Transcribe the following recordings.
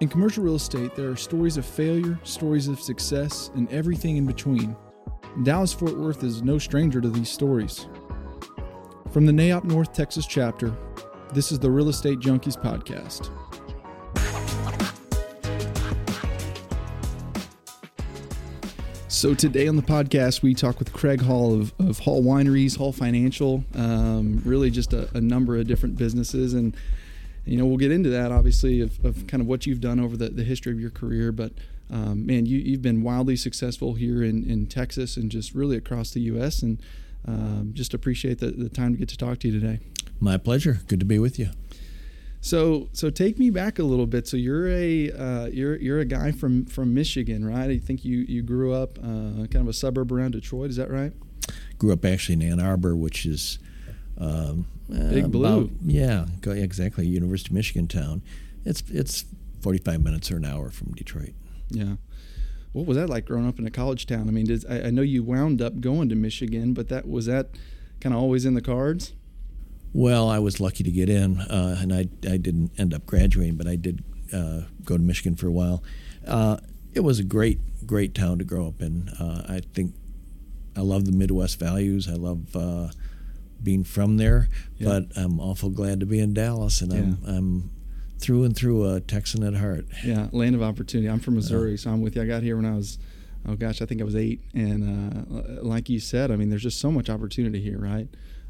In commercial real estate, there are stories of failure, stories of success, and everything in between. Dallas Fort Worth is no stranger to these stories. From the NAIOP North Texas chapter, this is the Real Estate Junkies Podcast. So today on the podcast, we talk with Craig Hall of, of Hall Wineries, Hall Financial, um, really just a, a, number of different businesses. And, you know, we'll get into that, obviously, of, of kind of what you've done over the, the history of your career. But, um, man, you, you've been wildly successful here in, in Texas and just really across the U.S. And um, just appreciate the, the time to get to talk to you today. My pleasure. Good to be with you. So so take me back a little bit. So you're a uh, you're you're a guy from from Michigan, right? I think you you grew up uh, kind of a suburb around Detroit. Is that right? Grew up actually in Ann Arbor, which is um, big blue. About, yeah, exactly. University of Michigan town. It's it's 45 minutes or an hour from Detroit. Yeah. What was that like growing up in a college town? I mean, did, I, I know you wound up going to Michigan, but that was that kind of always in the cards. Well, I was lucky to get in, uh, and I, I didn't end up graduating, but I did uh, go to Michigan for a while. Uh, it was a great, great town to grow up in. Uh, I think I love the Midwest values. I love uh, being from there, yeah. but I'm awful glad to be in Dallas, and I'm. I'm through and through a Texan at heart. Yeah, land of opportunity. I'm from Missouri, so I'm with you. I got here when I was, oh gosh, I think I was eight, and uh, like you said, I mean, there's just so much opportunity here, right?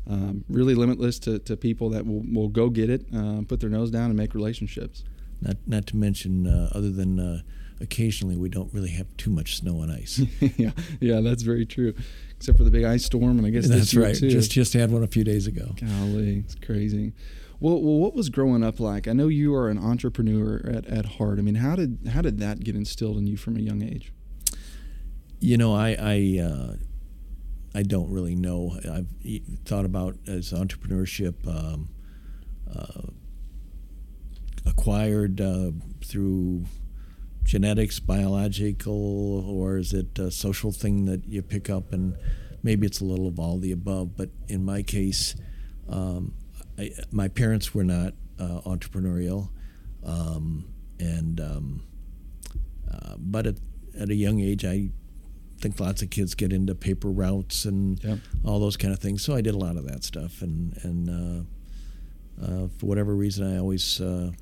um, really limitless to, to people that will, will go get it, uh, put their nose down, and make relationships. Not not to mention, uh, other than uh, occasionally, we don't really have too much snow and ice. yeah, yeah, that's very true. Except for the big ice storm, and I guess that's right. Too. Just just had one a few days ago. Golly, it's crazy. Well, well, what was growing up like? I know you are an entrepreneur at, at heart. I mean, how did how did that get instilled in you from a young age? You know, I, I uh, I don't really know. I've thought about as entrepreneurship um, uh, acquired uh, through genetics, biological, or is it a social thing that you pick up and maybe it's a little of all the above. But in my case, um, I, my parents were not uh, entrepreneurial, um, and um, uh, but at, at a young age, I think lots of kids get into paper routes and yep. all those kind of things. So I did a lot of that stuff, and and uh, uh, for whatever reason, I always uh,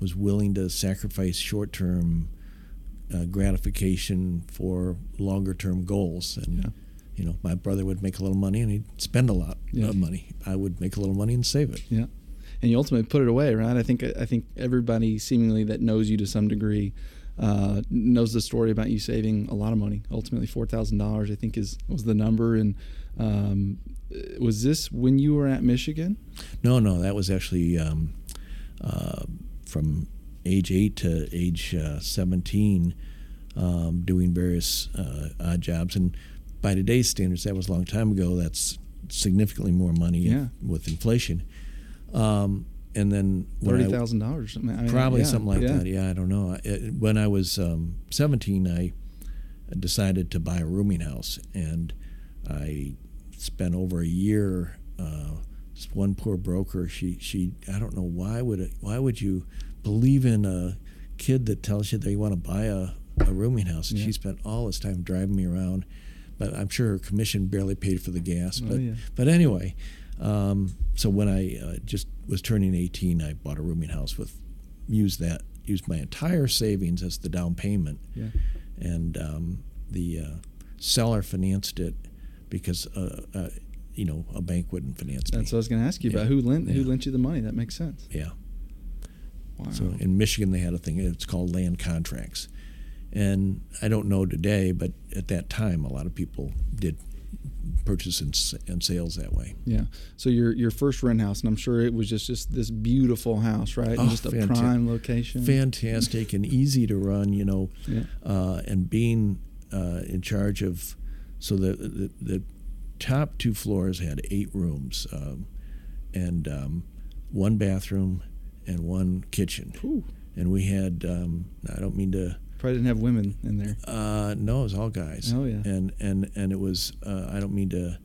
was willing to sacrifice short term uh, gratification for longer term goals. And yeah. You know, my brother would make a little money and he'd spend a lot yeah. of money. I would make a little money and save it. Yeah. And you ultimately put it away, right? I think I think everybody seemingly that knows you to some degree uh, knows the story about you saving a lot of money. Ultimately, four thousand dollars, I think, is was the number. And um, was this when you were at Michigan? No, no, that was actually um, uh, from age eight to age uh, seventeen, um, doing various uh, odd jobs. And by today's standards, that was a long time ago. That's significantly more money yeah. with inflation. Um, and then thirty thousand dollars, probably yeah, something like yeah. that. Yeah, I don't know. when I was um, seventeen, I decided to buy a rooming house, and I spent over a year. Uh, one poor broker, she she I don't know why would it, why would you believe in a kid that tells you they want to buy a, a rooming house, and she spent all this time driving me around. But I'm sure her commission barely paid for the gas. Oh, but yeah. but anyway, um, so when I uh, just was turning 18, I bought a rooming house with used that used my entire savings as the down payment, yeah. and um, the uh, seller financed it because uh, uh you know a bank wouldn't finance it. That's me. what I was going to ask you yeah. about. Who lent yeah. who lent you the money? That makes sense. Yeah. Wow. So in Michigan they had a thing. It's called land contracts, and I don't know today, but at that time a lot of people did purchase and, and sales that way. Yeah. So your your first rent house, and I'm sure it was just just this beautiful house, right? Oh, just a fanta- prime location. Fantastic and easy to run, you know. Yeah. Uh, and being uh, in charge of, so the, the, the top two floors had eight rooms, um, and um, one bathroom and one kitchen. Ooh. And we had, um, I don't mean to Probably didn't have women in there. Uh, no, it was all guys. Oh yeah. And and and it was. Uh, I don't mean to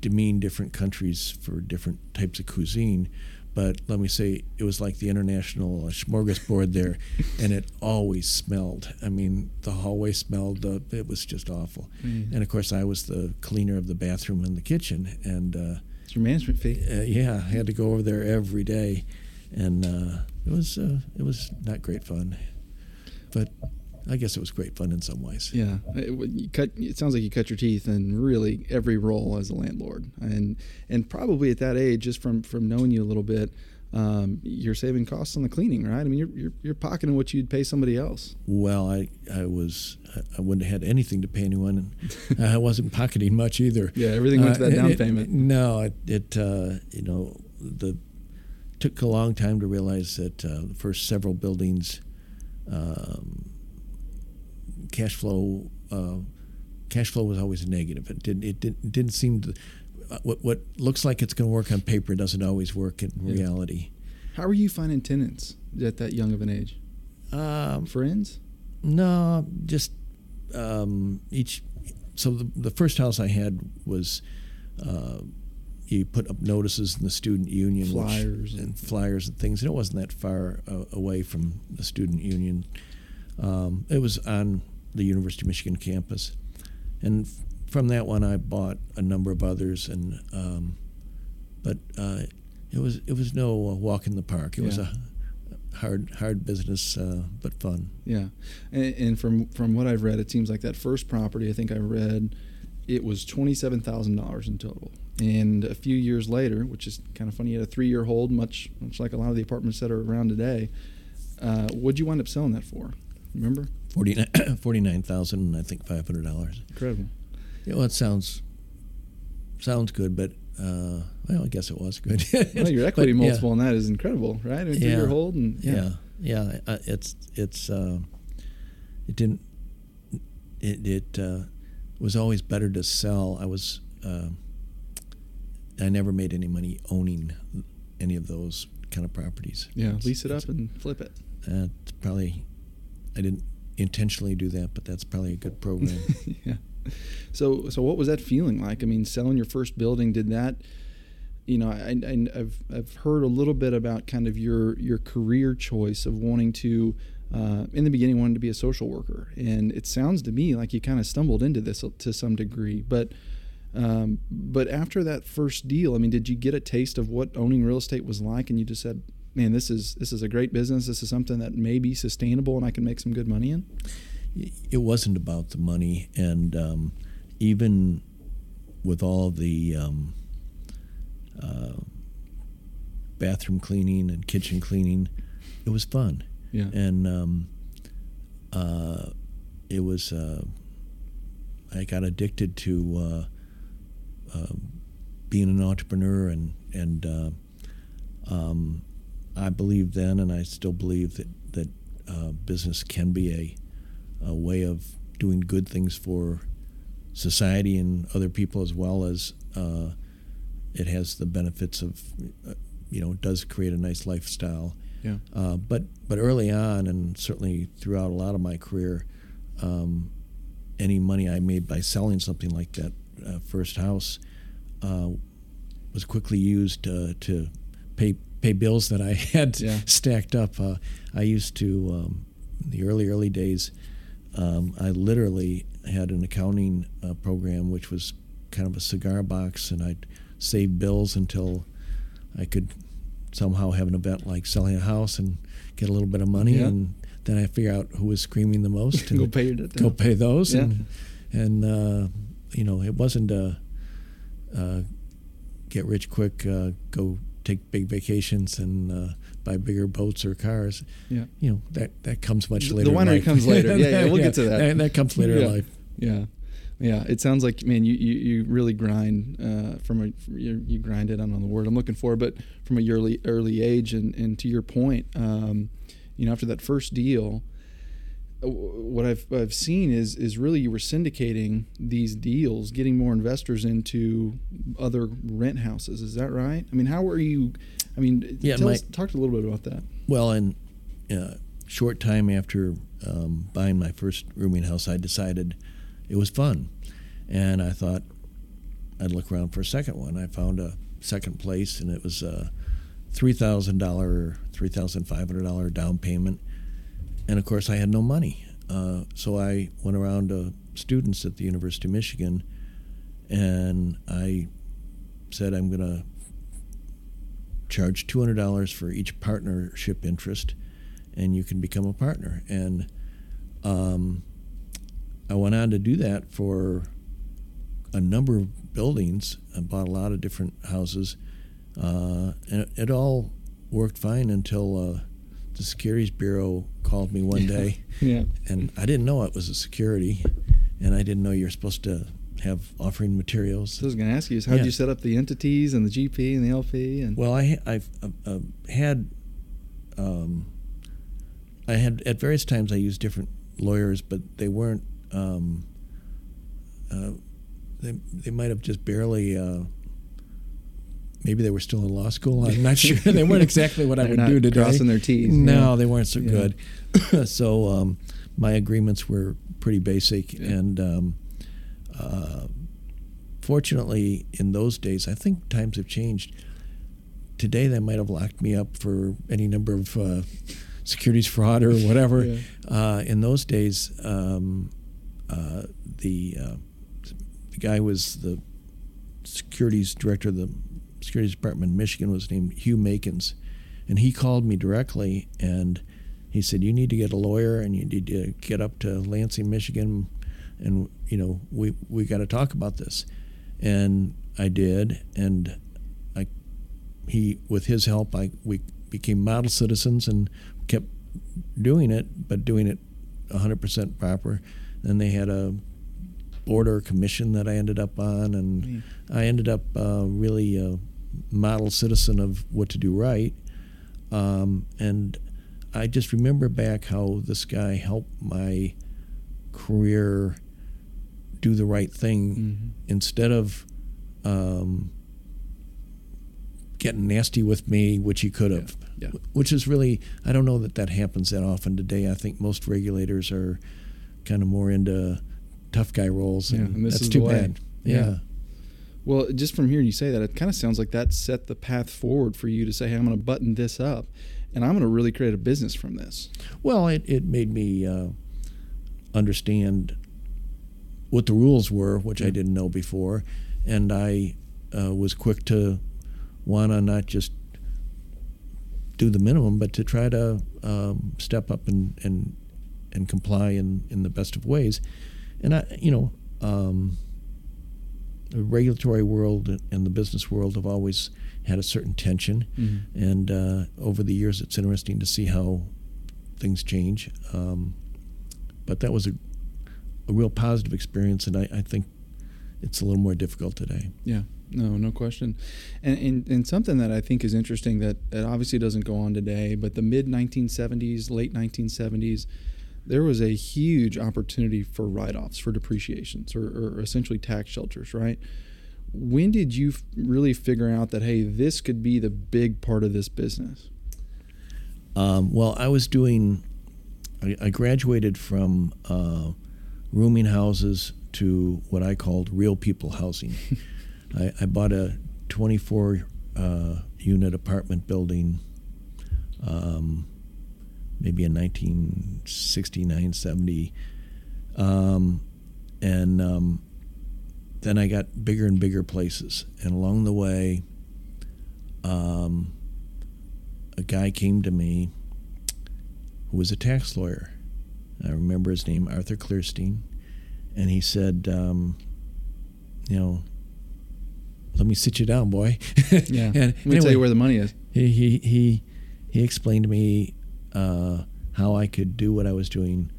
demean different countries for different types of cuisine, but let me say it was like the international smorgasbord there, and it always smelled. I mean, the hallway smelled. Uh, it was just awful. Mm. And of course, I was the cleaner of the bathroom and the kitchen, and uh, It's your management fee. uh, yeah, I had to go over there every day, and uh, it was uh, it was not great fun, but I guess it was great fun in some ways. Yeah, it, you cut. It sounds like you cut your teeth in really every role as a landlord, and and probably at that age, just from from knowing you a little bit, um, you're saving costs on the cleaning, right? I mean, you're you're, you're pocketing what you'd pay somebody else. Well, I I was I wouldn't have had anything to pay anyone, and I wasn't pocketing much either. Yeah, everything went to that Uh, down it- payment. No, it, it uh, you know the took a long time to realize that uh, the first several buildings, um, cash flow uh, cash flow was always negative. It didn't it didn't, didn't seem to uh, what what looks like it's going to work on paper doesn't always work in Yeah. reality. How are you finding tenants at that young of an age? Um, Friends? No, just um, each. So the, the first house I had was uh, you put up notices in the student union, Flyers and- and flyers and things. And it wasn't that far uh, away from the student union. Um, it was on the University of Michigan campus, and f- from that one I bought a number of others. And um, but uh, it was it was no uh, walk in the park. It was a hard hard business, uh, but fun. Yeah, and, and from from what I've read, it seems like that first property. I think I read it was twenty seven thousand dollars in total. And a few years later, which is kind of funny, you had a three year hold, much much like a lot of the apartments that are around today. Uh, what'd you wind up selling that for? Remember? 49 49,000 I think five hundred dollars. Incredible. Yeah, well, it sounds sounds good, but uh, well, I guess it was good. Well, your equity But, yeah, multiple on that is incredible, right? I mean, three Yeah. year hold, and Yeah, yeah. uh, it's it's uh, it didn't it it uh, was always better to sell. I was uh, I never made any money owning any of those kind of properties. yeah, lease it up and flip it. That's probably I didn't intentionally do that, but that's probably a good program. yeah. So so what was that feeling like? I mean, selling your first building did that? You know, I, I I've I've heard a little bit about kind of your your career choice of wanting to. Uh, in the beginning, wanted to be a social worker, and it sounds to me like you kind of stumbled into this to some degree. But um, but after that first deal, I mean, did you get a taste of what owning real estate was like, and you just said, "Man, this is this is a great business. This is something that may be sustainable, and I can make some good money in." it wasn't about the money, and um, even with all the um, uh, bathroom cleaning and kitchen cleaning, it was fun, Yeah. and um, uh, it was. Uh, I got addicted to uh, uh, being an entrepreneur, and and uh, um, I believed then, and I still believe that that uh, business can be a, a way of doing good things for society and other people, as well as uh, it has the benefits of, you know, it does create a nice lifestyle. Yeah. Uh, but but early on, and certainly throughout a lot of my career, um, any money I made by selling something like that uh, first house uh, was quickly used uh, to pay pay bills that I had Yeah. stacked up. Uh, I used to um, in the early early days. Um, I literally had an accounting uh, program which was kind of a cigar box, and I'd save bills until I could somehow have an event like selling a house and get a little bit of money, Yeah. and then I figure out who was screaming the most and Go pay your go pay those, Yeah. and and uh, you know it wasn't a, uh get rich quick, uh, go take big vacations and uh, buy bigger boats or cars. Yeah. You know that that comes much later. the winery comes later. Yeah, yeah, we'll get to that. that. comes later Yeah. in life. Yeah, yeah. It sounds like man, you you, you really grind uh, from a from you, you grind it. I don't know the word I'm looking for, but from a early early age, and and to your point, um, you know, after that first deal, uh, what I've I've seen is is really you were syndicating these deals, getting more investors into other rent houses. Is that right? I mean, how were you? I mean, Yeah, tell my- us, talk a little bit about that. Well, in a short time after um, buying my first rooming house, I decided it was fun, and I thought I'd look around for a second one. I found a second place, and it was a three thousand dollar, three thousand five hundred dollar down payment, and of course I had no money. Uh, so I went around to students at the University of Michigan, and I said I'm going to charge two hundred dollars for each partnership interest, and you can become a partner. And um, I went on to do that for a number of buildings. I bought a lot of different houses, uh, and it, it, all worked fine until uh, the Securities Bureau called me one day, yeah. and I didn't know it was a security, and I didn't know you're supposed to have offering materials. So I was going to ask you is how did you set up the entities and the GP and the LP and well I I've uh, had um, I had at various times I used different lawyers but they weren't um, uh, they, they might have just barely uh, maybe they were still in law school I'm not sure they weren't exactly what I would do today crossing their T's no yeah. they weren't so yeah. good so um, my agreements were pretty basic yeah. and um, uh, fortunately, in those days, I think times have changed. Today, they might have locked me up for any number of uh, securities fraud or whatever. uh, in those days, um, uh, the, uh, the guy was the securities director of the securities department in Michigan was named Hugh Makins, and he called me directly and he said, "You need to get a lawyer and you need to get up to Lansing, Michigan, and you know we we got to talk about this. And I did and I he with his help I we became model citizens and kept doing it but doing it 100% proper then they had a border commission that I ended up on and mm. I ended up uh, really a model citizen of what to do right um, and I just remember back how this guy helped my career do the right thing mm-hmm. instead of um, getting nasty with me, which he could have. Yeah. Yeah. Which is really, I don't know that that happens that often today. I think most regulators are kind of more into tough guy roles, and, yeah, and that's too bad. Yeah. Well, just from hearing you say that, it kind of sounds like that set the path forward for you to say, hey, I'm going to button this up and I'm going to really create a business from this. Well, it, it made me uh, understand what the rules were, which I didn't know before, and I uh, was quick to want to not just do the minimum, but to try to um, step up and, and and comply in, in the best of ways. And I, you know, um, the regulatory world and the business world have always had a certain tension, mm-hmm. and uh, over the years, it's interesting to see how things change. Um, but that was a a real positive experience, and I, I think it's a little more difficult today. Yeah. No, no question. And, and, and something that I think is interesting that, that obviously doesn't go on today, but the mid 1970s, late 1970s, there was a huge opportunity for write offs, for depreciations, or, or, essentially tax shelters, right? When did you really figure out that, hey, this could be the big part of this business? Um, well, I was doing, I, I graduated from uh, rooming houses to what I called real people housing. I, I, bought a 24 uh, unit apartment building um, maybe in 1969 70. Um, and um, then I got bigger and bigger places. And along the way, um, a guy came to me who was a tax lawyer I remember his name, Arthur Clearstein, and he said, um, you know, let me sit you down, boy. yeah. and let me anyway, tell you where the money is. He he he, he explained to me uh, how I could do what I was doing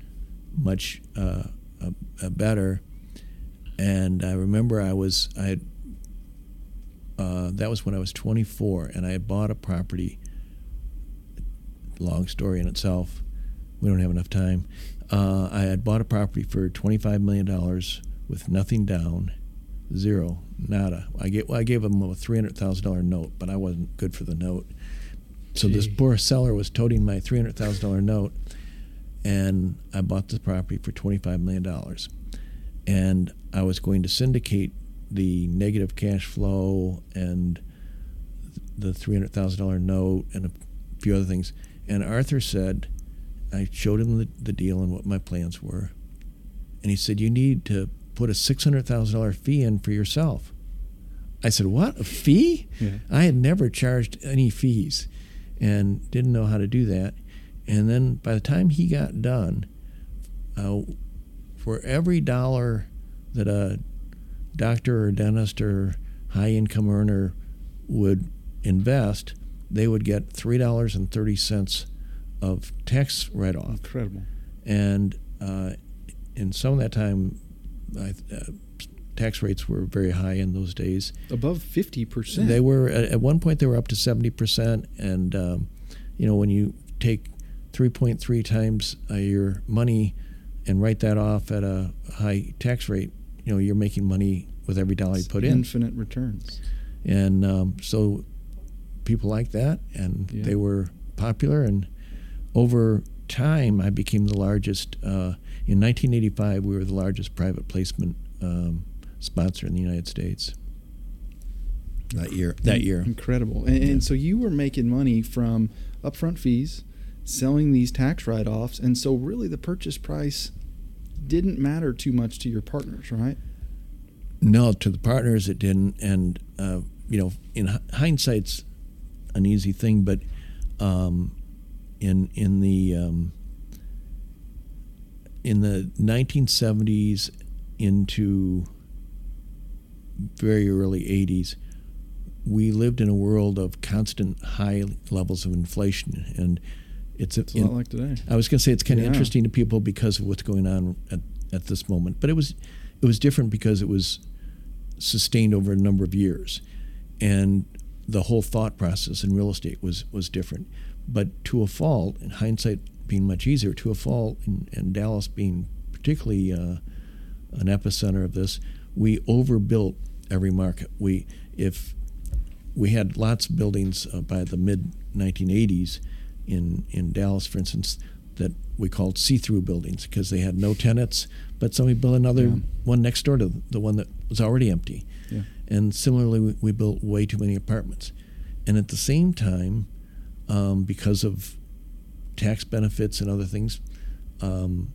much uh, uh, better, and I remember I was I had. Uh, that was when I was 24, and I had bought a property. Long story in itself we don't have enough time. Uh, I had bought a property for $25 million with nothing down, zero, nada. I, get, I gave them a $300,000 note, but I wasn't good for the note. So Gee. this poor seller was toting my $300,000 note, and I bought the property for $25 million. And I was going to syndicate the negative cash flow and the three hundred thousand dollar note and a few other things. And Arthur said, I showed him the, the deal and what my plans were, and he said, "You need to put a six hundred thousand dollar fee in for yourself." I said, "What a fee?" Yeah. I had never charged any fees, and didn't know how to do that. And then by the time he got done, uh, for every dollar that a doctor or dentist or high income earner would invest, they would get three dollars and thirty cents of tax write off. Incredible. And uh, in some of that time, I, uh, tax rates were very high in those days. Above fifty percent. They were at, one point they were up to seventy percent, and um, you know when you take three point three times uh, your money and write that off at a high tax rate, you know you're making money with every dollar you put in, infinite returns. and um, so people like that, and Yeah. they were popular, and over time I became the largest. Uh, in 1985, we were the largest private placement um, sponsor in the United States. That year. That year. Incredible. And, and so you were making money from upfront fees, selling these tax write offs. And so really the purchase price didn't matter too much to your partners, right? No, to the partners it didn't, and uh, you know, in hi- hindsight's an easy thing, but um, in in the um, in the 1970s into very early 80s, we lived in a world of constant high levels of inflation, and it's, It's a in- lot like today. I was going to say it's kind of Yeah. interesting to people because of what's going on at, at this moment, but it was it was different because it was sustained over a number of years, and the whole thought process in real estate was was different. But to a fault, in hindsight being much easier, to a fault, and, and Dallas being particularly uh, an epicenter of this, we overbuilt every market. We if we had lots of buildings uh, by the mid 1980s in in Dallas, for instance, that we called see-through buildings because they had no tenants, but somebody built another Yeah. one next door to the one that was already empty. Yeah. And similarly, we, we built way too many apartments. And at the same time, um, because of tax benefits and other things, um,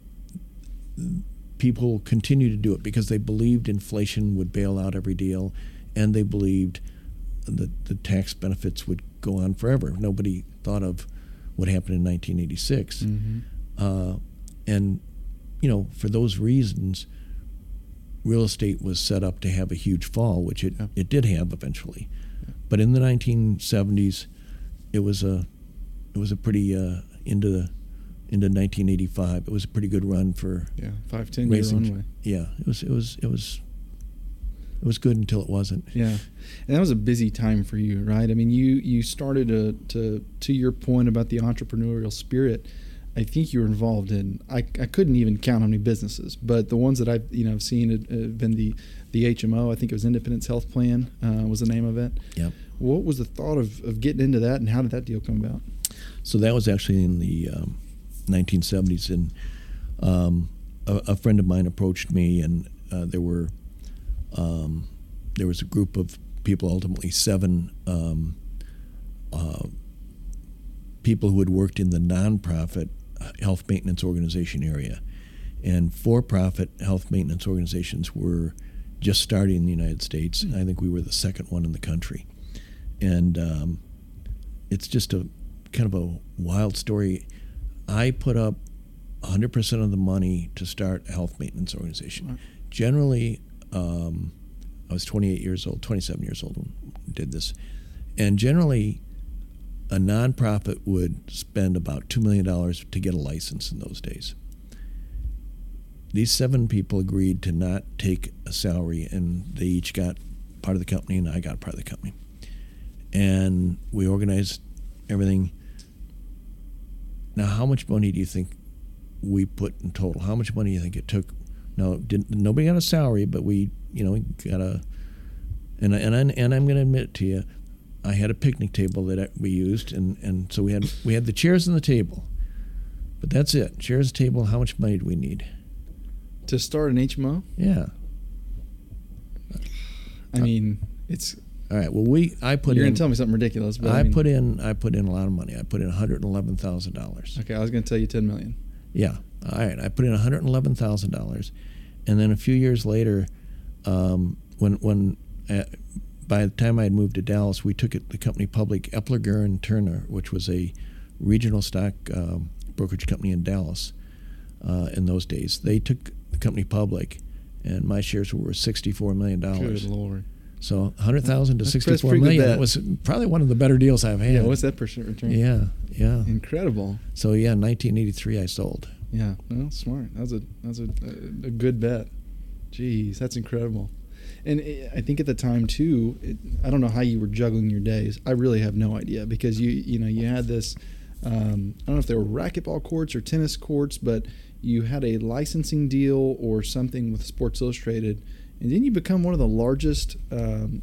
people continue to do it because they believed inflation would bail out every deal, and they believed that the tax benefits would go on forever. Nobody thought of what happened in 1986, Mm-hmm. uh, and you know for those reasons, real estate was set up to have a huge fall, which it, Yeah. it did have eventually. But in the 1970s, it was a it was a pretty uh, into the into 1985. It was a pretty good run for Yeah. Five, ten year runway. yeah. It was it was it was it was good until it wasn't. Yeah, and that was a busy time for you, right? I mean, you you started to to to your point about the entrepreneurial spirit. I think you were involved in. I, I couldn't even count how many businesses, but the ones that I've you know have seen have, have been the the HMO. I think it was Independence Health Plan uh, was the name of it. Yep. What was the thought of, of getting into that, and how did that deal come about? So that was actually in the um, 1970s, and um, a, a friend of mine approached me, and uh, there were um, there was a group of people, ultimately seven um, uh, people who had worked in the nonprofit health maintenance organization area, and for-profit health maintenance organizations were just starting in the United States. I think we were the second one in the country, and um, it's just a kind of a wild story. I put up 100% of the money to start a health maintenance organization. Wow. Generally, um, I was 28 years old, 27 years old when did this. And generally, a nonprofit would spend about $2 million to get a license in those days. These seven people agreed to not take a salary, and they each got part of the company, and I got part of the company. And we organized everything. Now, how much money do you think we put in total? How much money do you think it took? No, didn't, nobody got a salary, but we, you know, got a. And I- and I, and I'm going to admit it to you, I had a picnic table that we used, and, and so we had we had the chairs and the table, but that's it. Chairs, table. How much money do we need? To start an HMO, Yeah, I mean, it's All right. Well, we I put You're in. gonna tell me something ridiculous, but I, I, mean, put in. I put in a lot of money. I put in one hundred eleven thousand dollars. Okay, I was gonna tell you ten million. Yeah. All right. I put in one hundred eleven thousand dollars, and then a few years later, um, when when uh, by the time I had moved to Dallas, we took it, the company public, Eppler and Turner, which was a regional stock um, brokerage company in Dallas uh, in those days. They took the company public, and my shares were worth sixty-four million dollars. Good lord. So hundred thousand to That's- that's sixty-four million. That was probably one of the better deals I've had. Yeah, what's that percent return? Yeah, yeah. Incredible. So yeah, in 1983 I sold. Yeah, well, smart. That was a that was a, a, a good bet. Jeez, that's incredible. And i I think at the time too, it, I don't know how you were juggling your days. I really have no idea because you you know you had this. Um, I don't know if they were racquetball courts or tennis courts, but you had a licensing deal or something with Sports Illustrated, and then you become one of the largest um,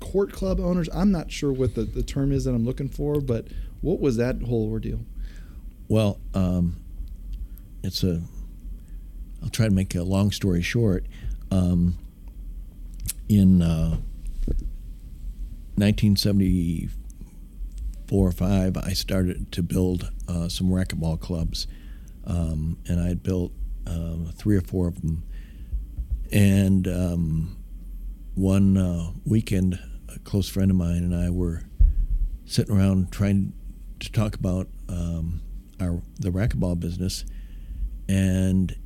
court club owners. I'm not sure what the, the term is that I'm looking for, but what was that whole ordeal? Well, um, it's a. I'll try to make a long story short. Um, in uh, 1974 or five, I started to build uh, some racquetball clubs, um, and I had built um, three or four of them. And um, one uh, weekend, a close friend of mine and I were sitting around trying to talk about um, our the racquetball business, and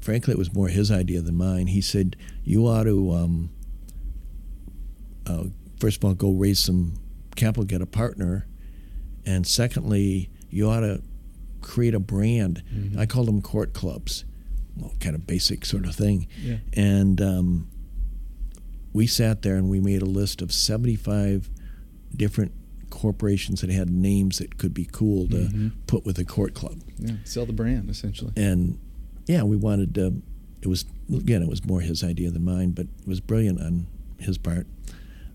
frankly, it was more his idea than mine. He said, "You ought to um, uh, first of all go raise some capital, get a partner, and secondly, you ought to create a brand." Mhm. I called them court clubs, well, kind of basic sort of thing, Yeah. and um, we sat there and we made a list of seventy-five different corporations that had names that could be cool to Mhm. put with a court club Yeah, sell the brand essentially. and yeah, we wanted to. It was again, it was more his idea than mine, but it was brilliant on his part.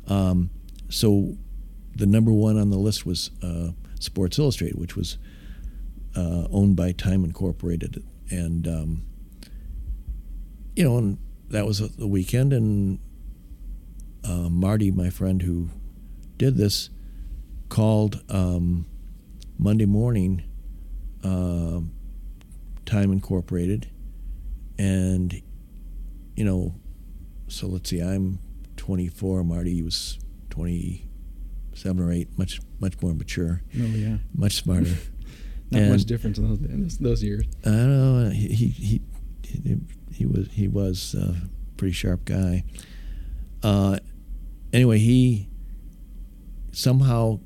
Um, so, the number one on the list was uh, Sports Illustrated, which was uh, owned by Time Incorporated, and um, you know, and that was the weekend, and uh, Marty, my friend who did this, called um, Monday morning. Um Time Incorporated, and you know, so let's see, I'm 24. Marty was 27 or 8, much much more mature, Oh yeah, much smarter. not And- much difference in those, in those, those years. I don't know. He he he, he, was he was a pretty sharp guy. Uh, anyway, he somehow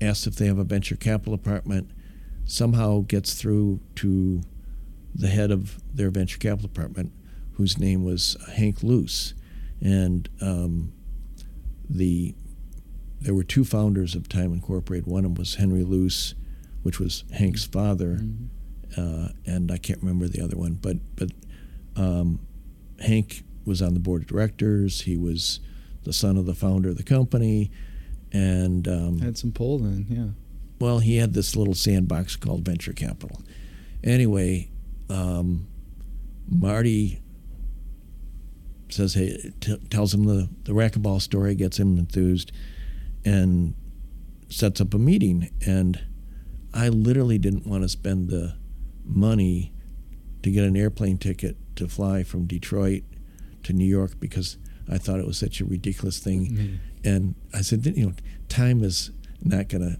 asks if they have a venture capital department. Somehow gets through to the head of their venture capital department, whose name was Hank Luce, and um, the there were two founders of Time Incorporated. One of them was Henry Luce, which was Hank's father Mhm. uh, and I can't remember the other one, but but um, Hank was on the board of directors. He was the son of the founder of the company, and um, Had some pull then, yeah. well, he had this little sandbox called venture capital. Anyway, um, Marty says, "Hey," t- tells him the the racquetball story, gets him enthused, and sets up a meeting. And I literally didn't want to spend the money to get an airplane ticket to fly from Detroit to New York because I thought it was such a ridiculous thing. Mhm. And I said, you know, time is not going to,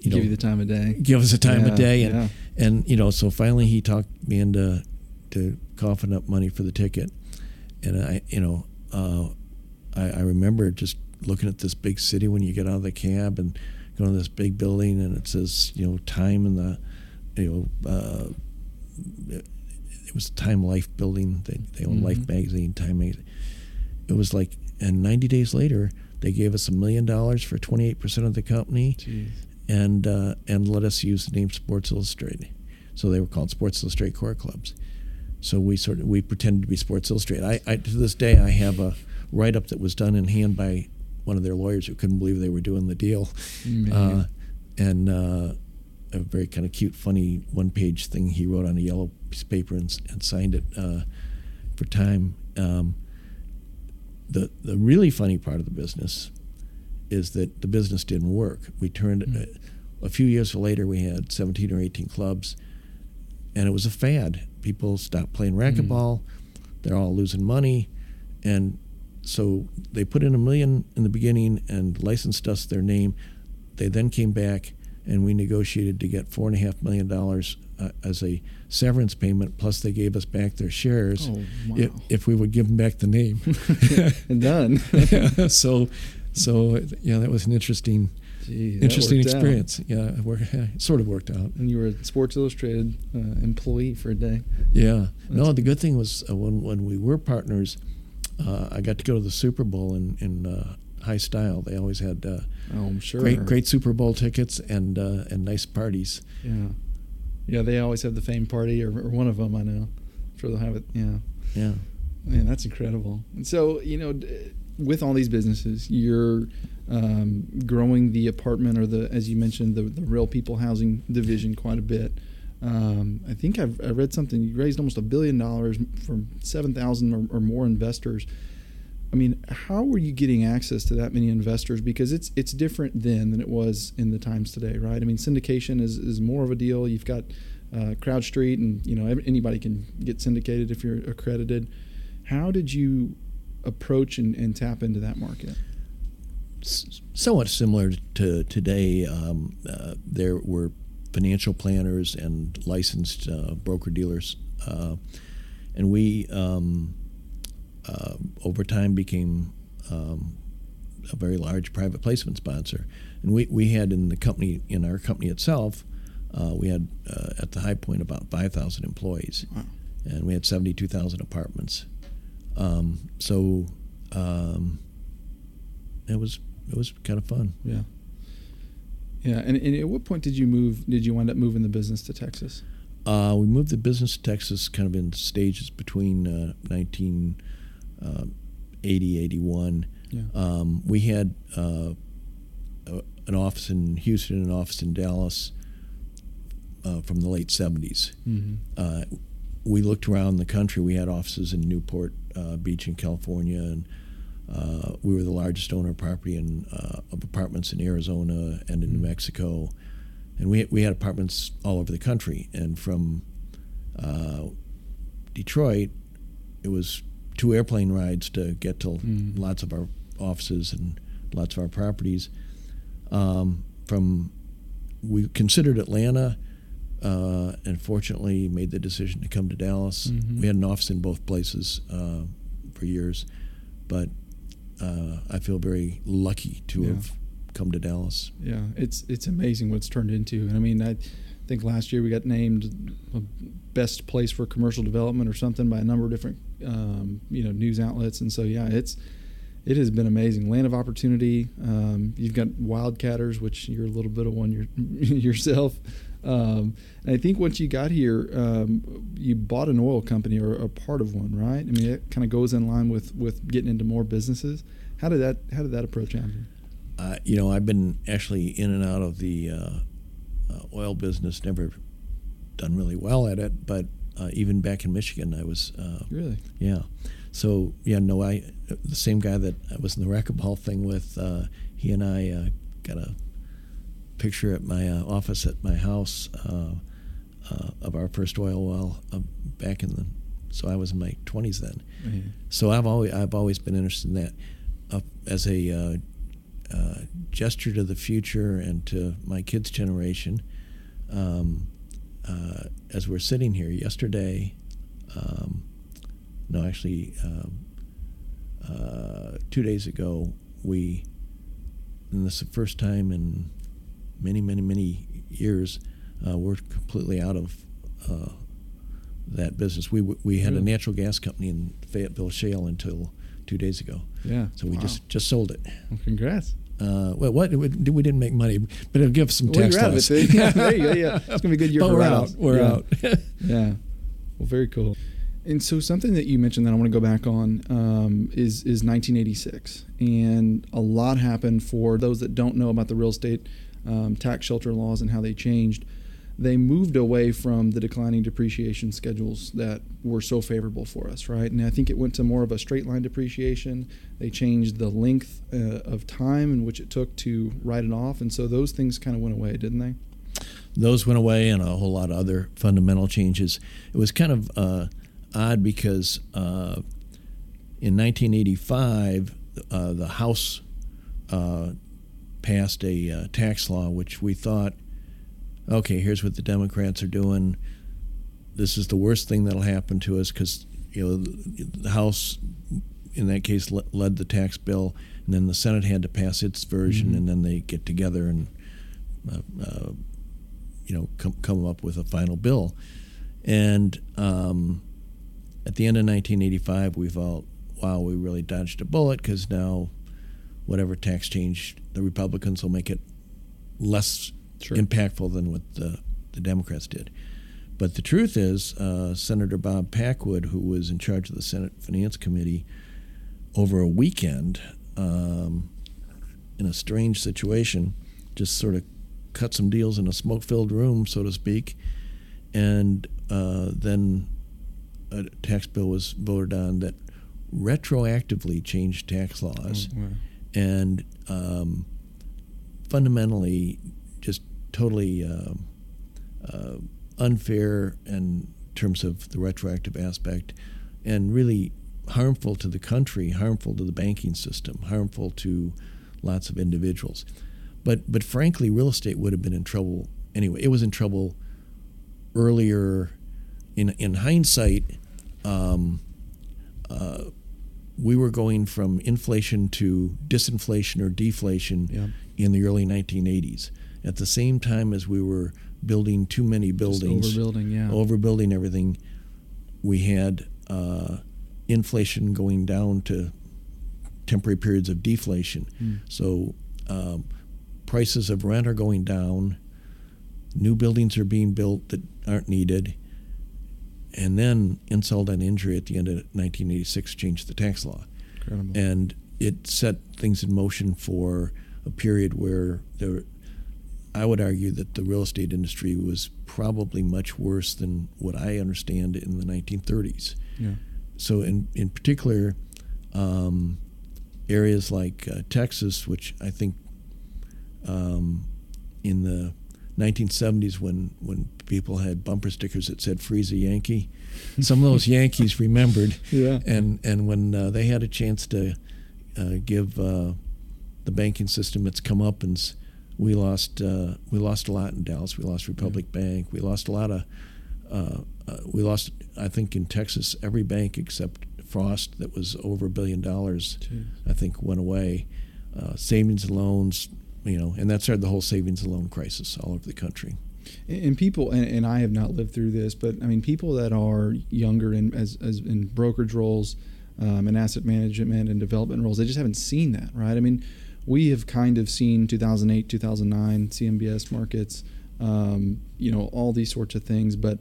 you know, Give you the time of day. give us a time Yeah, of day. And, yeah. and, you know, so finally he talked me into to coughing up money for the ticket. And I, you know, uh, I, I remember just looking at this big city when you get out of the cab and going to this big building and it says, you know, time in the, you know, uh, it was Time Life building. They, they own Life Mhm. magazine, Time magazine. It was like, and 90 days later, they gave us a million dollars for 28% of the company Jeez. and uh, and let us use the name Sports Illustrated. So they were called Sports Illustrated Court Clubs. So we sort of we pretended to be Sports Illustrated. I, I to this day I have a write up that was done in hand by one of their lawyers who couldn't believe they were doing the deal, Man. uh, and uh, a very kind of cute, funny one page thing he wrote on a yellow piece of paper and, and signed it uh, for time. Um, the the really funny part of the business is that the business didn't work. We turned Mm. a, a few years later. We had 17 or 18 clubs, and it was a fad. People stopped playing racquetball. They're all losing money, and so they put in a million in the beginning and licensed us their name. They then came back and we negotiated to get four and a half million dollars uh, as a severance payment. Plus, they gave us back their shares Oh, wow. if, if we would give them back the name. and done. so, so yeah, that was an interesting, Gee, interesting worked out. experience. Yeah, it, sort of worked out. And you were a Sports Illustrated uh, employee for a day. Yeah. No, That's- the good thing was uh, when when we were partners, uh, I got to go to the Super Bowl in in uh, high style. They always had uh, Oh, I'm sure. great great Super Bowl tickets and uh, and nice parties. Yeah. Yeah, they always have the fame party, or, or one of them. I know. I'm sure they'll have it. Yeah. Yeah. Man, that's incredible. And so, you know, with all these businesses, you're um, growing the apartment or the, as you mentioned, the, the real people housing division quite a bit. Um, I think I've I read something. You raised almost a billion dollars from seven thousand or, or more investors. I mean, how were you getting access to that many investors? Because it's it's different then than it was in the times today, right? I mean, syndication is, is more of a deal. You've got uh, CrowdStreet, and you know anybody can get syndicated if you're accredited. How did you approach and, and tap into that market? Somewhat similar to today. Um, uh, there were financial planners and licensed uh, broker dealers, uh, and we um, uh, over time became um, a very large private placement sponsor. And we, we had in the company in our company itself, uh, we had uh, at the high point about five thousand employees, Wow. and we had seventy two thousand apartments. Um, so um, it was it was kind of fun. Yeah. Yeah, and, and at what point did you move? Did you wind up moving the business to Texas? Uh, we moved the business to Texas kind of in stages between uh, 1980, 81. Yeah. Um, we had uh, a, an office in Houston, an office in Dallas uh, from the late 70s. Mm-hmm. Uh, we looked around the country. We had offices in Newport uh, Beach in California, and uh, we were the largest owner of property in, uh, of apartments in Arizona and in New Mexico. And we, we had apartments all over the country. And from uh, Detroit, it was two airplane rides to get to Mm. lots of our offices and lots of our properties. Um, from we considered Atlanta, uh, and fortunately made the decision to come to Dallas. Mhm. We had an office in both places uh, for years, but uh, I feel very lucky to Yeah. have come to Dallas. Yeah, it's it's amazing what's turned into. And I mean, I think last year we got named best place for commercial development or something by a number of different um, you know news outlets. And so yeah, it's it has been amazing. Land of opportunity. Um, you've got wildcatters, which you're a little bit of one your, yourself. Um, and I think once you got here, um, you bought an oil company or a part of one, right? I mean, it kind of goes in line with with getting into more businesses. How did that How did that approach happen? Uh, you know, I've been actually in and out of the uh, uh, oil business, never done really well at it, but uh, even back in Michigan, I was, uh, Really? yeah. So, yeah, no, I, the same guy that I was in the racquetball thing with, uh, he and I uh, got a picture at my uh, office at my house uh, uh, of our first oil well uh, back in the, so I was in my 20s then. Yeah. So I've always I've always been interested in that uh, as a uh, uh, gesture to the future and to my kids' generation. Um, uh, as we're sitting here yesterday, um, no, actually, um, uh, two days ago, we, and this is the first time in many, many, many years, uh, we're completely out of uh, that business. We we had a natural gas company in Fayetteville Shale until two days ago, Yeah. so we Wow. just just sold it. Well, congrats. Uh, well, what we we didn't make money, but it'll give some Well, tax you're out of it. Yeah, there you go. Yeah, it's gonna be a good year but we're out. We're Yeah. out. Yeah. Well, very cool. And so something that you mentioned that I want to go back on um, is is 1986, and a lot happened for those that don't know about the real estate um, tax shelter laws and how they changed. They moved away from the declining depreciation schedules that were so favorable for us, right? And I think it went to more of a straight line depreciation. They changed the length uh, of time in which it took to write it off, and so those things kind of went away, didn't they? Those went away, and a whole lot of other fundamental changes. It was kind of uh, odd because uh, in 1985, uh, the House uh, passed a uh, tax law which we thought okay, here's what the Democrats are doing. This is the worst thing that'll happen to us because you know the House, in that case, led the tax bill, and then the Senate had to pass its version, mm-hmm. and then they get together and uh, uh, you know come come up with a final bill. And um, at the end of 1985, we felt, wow, we really dodged a bullet because now whatever tax change the Republicans will make it less sure. impactful than what the, the Democrats did. But the truth is, uh, Senator Bob Packwood, who was in charge of the Senate Finance Committee, over a weekend, um, in a strange situation, just sort of cut some deals in a smoke filled room, so to speak. And uh, then a tax bill was voted on that retroactively changed tax laws oh, wow. and um, fundamentally just totally uh, uh, unfair in terms of the retroactive aspect, and really harmful to the country, harmful to the banking system, harmful to lots of individuals. But but frankly, real estate would have been in trouble anyway. It was in trouble earlier. In in hindsight, um, uh, we were going from inflation to disinflation or deflation yeah. in the early 1980s at the same time as we were building too many buildings, Just overbuilding, yeah, overbuilding everything, we had uh, inflation going down to temporary periods of deflation. Mm. So um, prices of rent are going down. New buildings are being built that aren't needed. And then insult and injury at the end of 1986 changed the tax law. Incredible. And it set things in motion for a period where there I would argue that the real estate industry was probably much worse than what I understand in the 1930s. Yeah. So, in in particular, um, areas like uh, Texas, which I think um, in the 1970s, when when people had bumper stickers that said "Freeze a Yankee," some of those Yankees remembered. Yeah. And and when uh, they had a chance to uh, give uh, the banking system its comeuppance we lost uh, we lost a lot in Dallas. We lost Republic yeah. Bank. We lost a lot of uh, uh, we lost I think in Texas every bank except Frost that was over a billion dollars. Jeez. I think went away. Uh, savings and loans, you know, and that started the whole savings and loan crisis all over the country. And people, and, and I have not lived through this, but I mean, people that are younger in as, as in brokerage roles, um, and asset management and development roles, they just haven't seen that, right? I mean, we have kind of seen 2008, 2009 CMBS markets, um, you know, all these sorts of things. But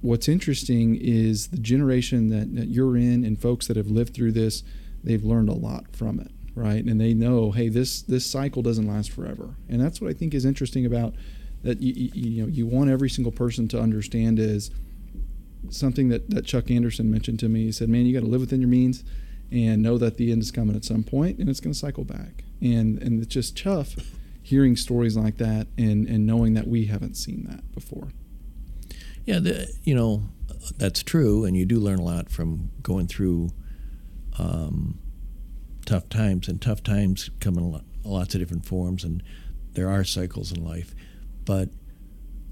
what's interesting is the generation that, that you're in and folks that have lived through this, they've learned a lot from it, right? And they know, hey, this this cycle doesn't last forever, and that's what I think is interesting about that. You, you, you know, you want every single person to understand is something that, that Chuck Anderson mentioned to me. He said, "Man, you got to live within your means." And know that the end is coming at some point and it's going to cycle back. And and it's just tough hearing stories like that and and knowing that we haven't seen that before. Yeah, the, you know that's true, and you do learn a lot from going through um, tough times. And tough times come in lots of different forms, and there are cycles in life. But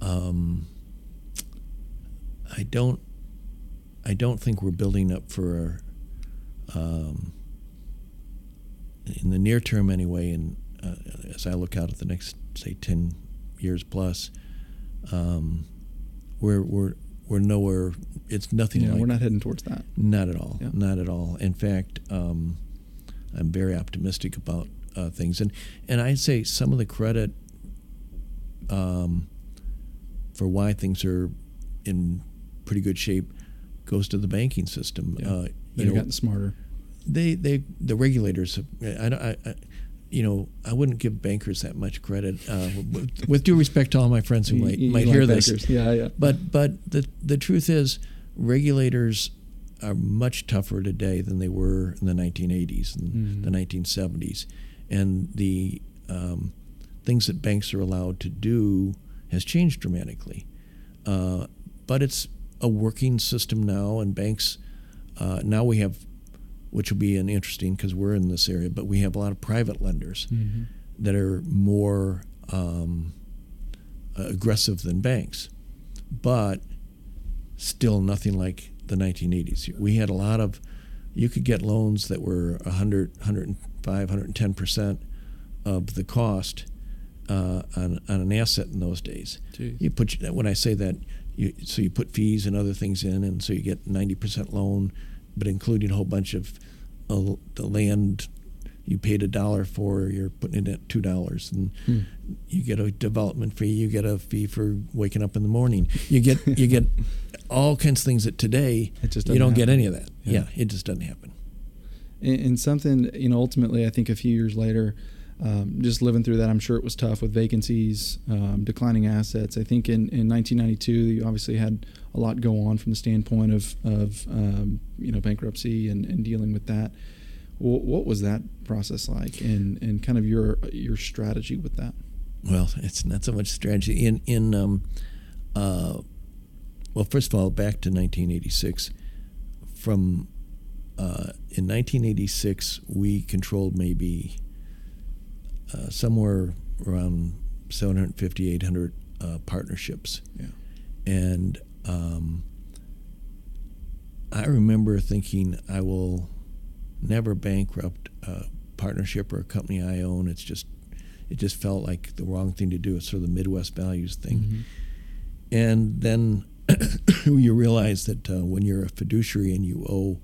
um, I don't, I don't think we're building up for um, in the near term anyway, and uh, as I look out at the next say ten years plus, um, we're we're we're nowhere. It's nothing. Yeah, like, we're not heading towards that. Not at all. Yeah. Not at all. In fact, um, I'm very optimistic about uh, things, and and I'd say some of the credit um, for why things are in pretty good shape goes to the banking system. Yeah. Uh, They've know, gotten smarter. They, they, the regulators. I, I, I, you know, I wouldn't give bankers that much credit. Uh, with, with, due respect to all my friends who might, You- you might like hear this. Yeah, yeah. but but the the truth is, regulators are much tougher today than they were in the 1980s and Mhm. the 1970s, and the um, things that banks are allowed to do has changed dramatically. Uh, but it's a working system now, and banks uh, now we have, which will be an interesting because we're in this area, but we have a lot of private lenders Mhm. that are more um, aggressive than banks, but still nothing like the 1980s. We had a lot of, you could get loans that were 100, 105, 110% of the cost uh, on, on an asset in those days. Jeez. You put when I say that, you, so you put fees and other things in, and so you get 90% loan, but including a whole bunch of uh, the land you paid a dollar for, you're putting it at two dollars, and Hmm. you get a development fee, you get a fee for waking up in the morning, you get you get all kinds of things that today It just you don't get any of that. Yeah. Yeah. it just doesn't happen. and, and something you know ultimately i think a few years later um, just living through that i'm sure it was tough with vacancies um, declining assets i think in, in 1992 you obviously had a lot go on from the standpoint of, of um, you know bankruptcy and, and dealing with that Wh- what was that process like and, and kind of your your strategy with that Well, it's not so much strategy. In in um, uh, well, first of all, back to 1986. From uh, in 1986, we controlled maybe uh, somewhere around 750, 800 uh, partnerships, yeah and um, I remember thinking, I will never bankrupt a partnership or a company I own. It's just it just felt like the wrong thing to do. It's sort of the Midwest values thing. Mhm. And then you realize that uh, when you're a fiduciary and you owe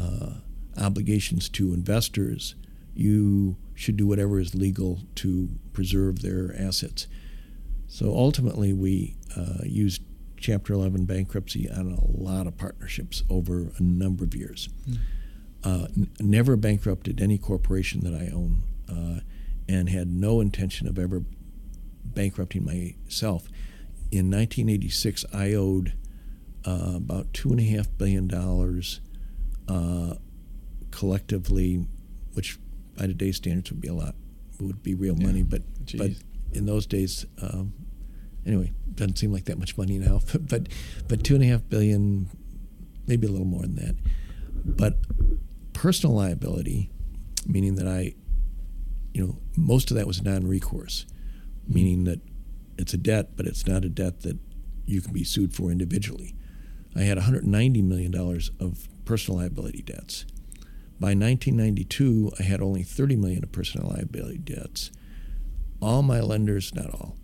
uh, obligations to investors, you should do whatever is legal to preserve their assets. So ultimately, we uh, used Chapter 11 bankruptcy on a lot of partnerships over a number of years. Mm. Uh, n- never bankrupted any corporation that I own, uh, and had no intention of ever bankrupting myself. In 1986, I owed uh, about two and a half billion dollars uh, collectively, which by today's standards would be a lot, would be real Yeah. money. But but in those days, um, anyway, doesn't seem like that much money now. But but, but two and a half billion, maybe a little more than that. But personal liability, meaning that I, you know, most of that was non-recourse, meaning that it's a debt, but it's not a debt that you can be sued for individually. I had 190 million dollars of personal liability debts. By 1992, I had only 30 million of personal liability debts. All my lenders, not all,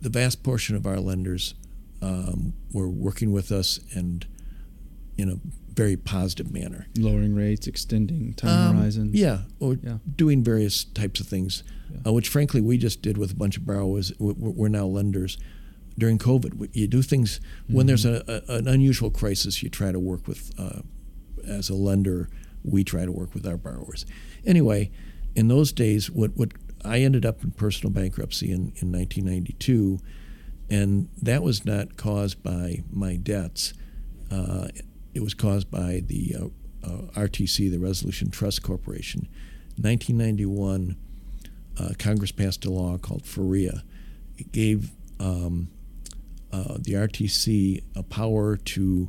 the vast portion of our lenders um, were working with us and in a very positive manner. lowering rates extending time Um, horizons Yeah, or Yeah. doing various types of things, Yeah. uh, which frankly we just did with a bunch of borrowers. We- We're now lenders. During COVID, you do things when there's a, a, an unusual crisis. You try to work with, uh, as a lender, we try to work with our borrowers. Anyway, in those days, what what I ended up in personal bankruptcy in, in 1992, and that was not caused by my debts. Uh, it was caused by the uh, uh, RTC, the Resolution Trust Corporation. 1991, uh, Congress passed a law called FIRREA. It gave um, uh, the RTC a power to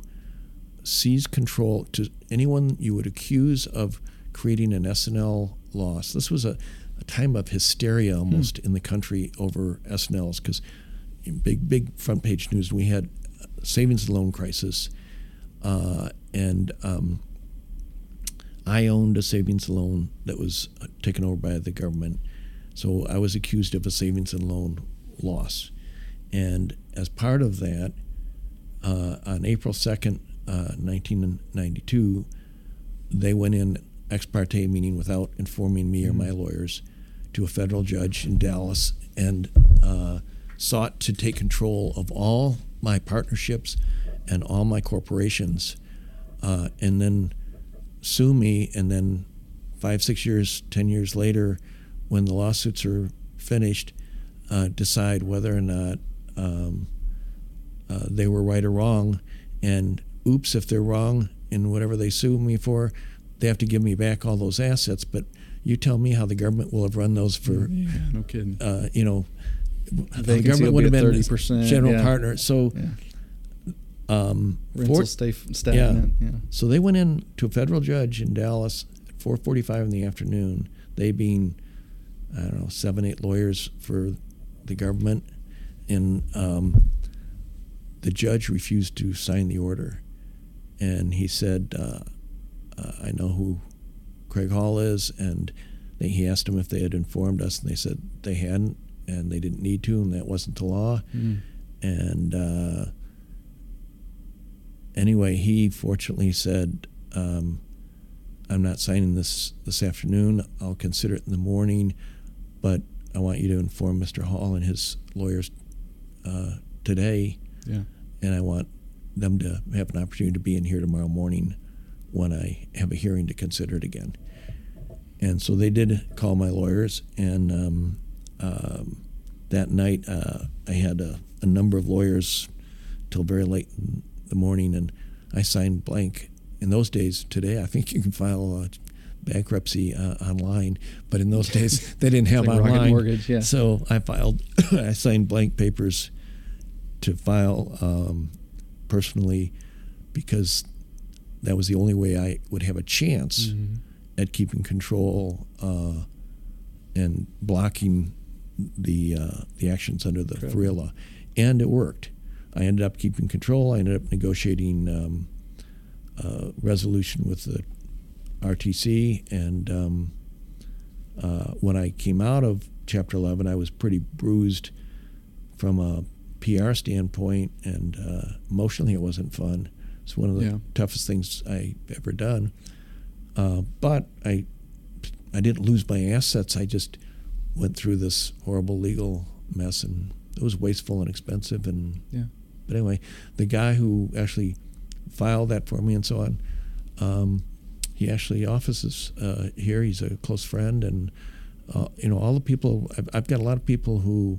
seize control to anyone you would accuse of creating an S&L loss. This was a, a time of hysteria almost in the country over S&Ls because big big front page news. We had savings and loan crisis, uh, and um, I owned a savings and loan that was uh, taken over by the government. So I was accused of a savings and loan loss, and as part of that, uh, on April second, uh, 1992, they went in ex parte, meaning without informing me or my lawyers, to a federal judge in Dallas and uh, sought to take control of all my partnerships and all my corporations, uh, and then sue me and then five, six years, ten years later, when the lawsuits are finished, uh, decide whether or not um, uh, they were right or wrong. And oops, if they're wrong in whatever they sue me for, they have to give me back all those assets. But you tell me how the government will have run those for, yeah, no kidding. uh, you know, the government will would have been 30%, general yeah. partner. So, Yeah. um, Rents stay f- stagnant. Yeah. so they went in to a federal judge in Dallas at 4:45 in the afternoon. They being, I don't know, seven, eight lawyers for the government, and um, the judge refused to sign the order, and he said, uh, uh, "I know who Craig Hall is," and they, he asked them if they had informed us, and they said they hadn't, and they didn't need to, and that wasn't the law, Mm. and. Uh, anyway, he fortunately said, um, "I'm not signing this this afternoon. I'll consider it in the morning, but I want you to inform Mr. Hall and his lawyers uh, today, Yeah. and I want them to have an opportunity to be in here tomorrow morning when I have a hearing to consider it again." And so they did call my lawyers, and um, um, that night uh, I had a, a number of lawyers till very late in the morning, and I signed blank. In those days, today I think you can file uh, bankruptcy uh, online, but in those days they didn't have like online. Mortgage, yeah. So I filed, I signed blank papers to file um, personally because that was the only way I would have a chance Mhm. at keeping control uh, and blocking the uh, the actions under the Incredible. FIRREA law, and it worked. I ended up keeping control. I ended up negotiating um, uh, resolution with the RTC, and um, uh, when I came out of Chapter 11, I was pretty bruised from a PR standpoint, and uh, emotionally, it wasn't fun. It's one of the Yeah. toughest things I ever done. Uh, but I, I didn't lose my assets. I just went through this horrible legal mess, and it was wasteful and expensive. And Yeah. but anyway, the guy who actually filed that for me and so on, um, he actually offices uh, here. He's a close friend, and uh, you know all the people. I've, I've got a lot of people who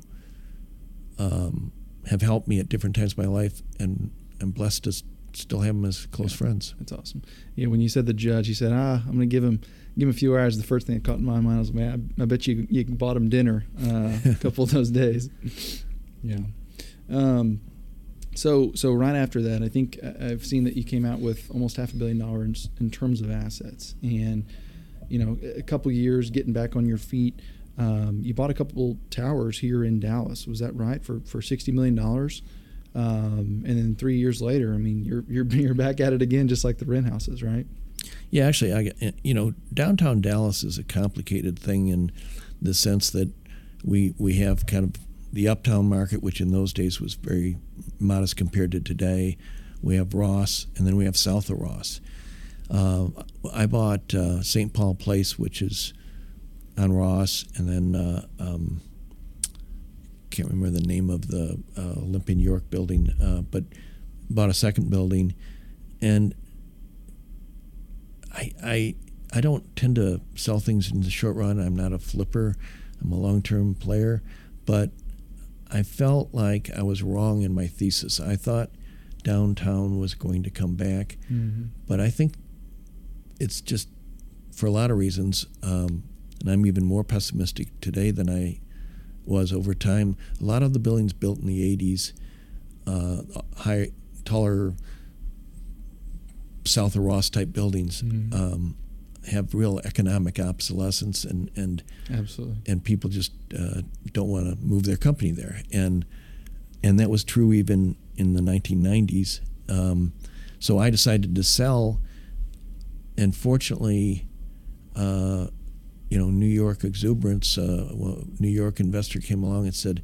um, have helped me at different times of my life, and I'm blessed to still have them as close Yeah. friends. That's awesome. Yeah, when you said the judge, he said, "Ah, I'm going to give him give him a few hours." The first thing that caught in my mind was, "Man, I, I bet you you bought him dinner uh, a couple of those days." Yeah. Um, so so right after that, I think I- I've seen that you came out with almost half a billion dollars in terms of assets, and you know, a couple years getting back on your feet. Um, you bought a couple towers here in Dallas. Was that right for for sixty million dollars? Um, and then three years later, I mean, you're you're you're back at it again, just like the rent houses, right? Yeah, actually, I you know downtown Dallas is a complicated thing in the sense that we we have kind of the uptown market, which in those days was very modest compared to today. We have Ross, and then we have south of Ross. Uh, I bought uh, St. Paul Place, which is on Ross, and then uh, um, can't remember the name of the uh, Olympia & York building, uh, but bought a second building, and I, I I don't tend to sell things in the short run. I'm not a flipper. I'm a long-term player, but I felt like I was wrong in my thesis. I thought downtown was going to come back, Mm-hmm. but I think it's just for a lot of reasons, um, and I'm even more pessimistic today than I was over time. A lot of the buildings built in the '80s, uh, high, taller, South of Ross type buildings, Mhm. um, have real economic obsolescence, and and Absolutely. and people just uh, don't want to move their company there. And and that was true even in the 1990s. Um, so I decided to sell, and fortunately, uh, you know, New York exuberance. Uh, well, New York investor came along and said,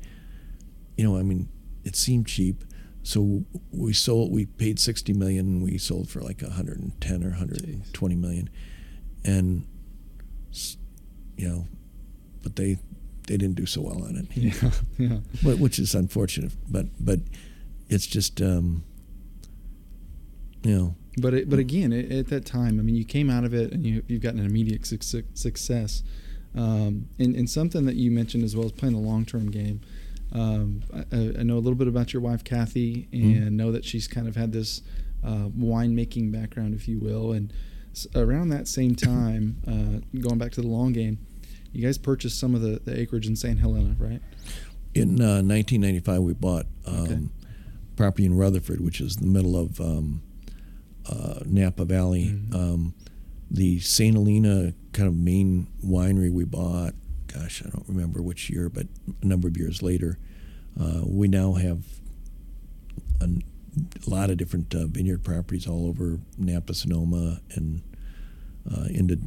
you know, I mean, it seemed cheap. So we sold. We paid sixty million. and We sold for like hundred and ten or hundred and twenty million, and you know, but they they didn't do so well on it, Yeah. Yeah. which is unfortunate. But but it's just um, you know But it, but again, it, at that time, I mean, you came out of it and you you've gotten an immediate su- success. Um, and, and something that you mentioned as well as playing the long term game. Um, I, I, know a little bit about your wife, Kathy, and mm-hmm. know that she's kind of had this uh, winemaking background, if you will. And around that same time, uh, going back to the long game, you guys purchased some of the, the acreage in St. Helena, right? In uh, 1995, we bought um, okay. property in Rutherford, which is the middle of um, uh, Napa Valley. Mm-hmm. Um, the St. Helena kind of main winery we bought, gosh, I don't remember which year, but a number of years later, uh, we now have a, a lot of different uh, vineyard properties all over Napa, Sonoma, and uh, into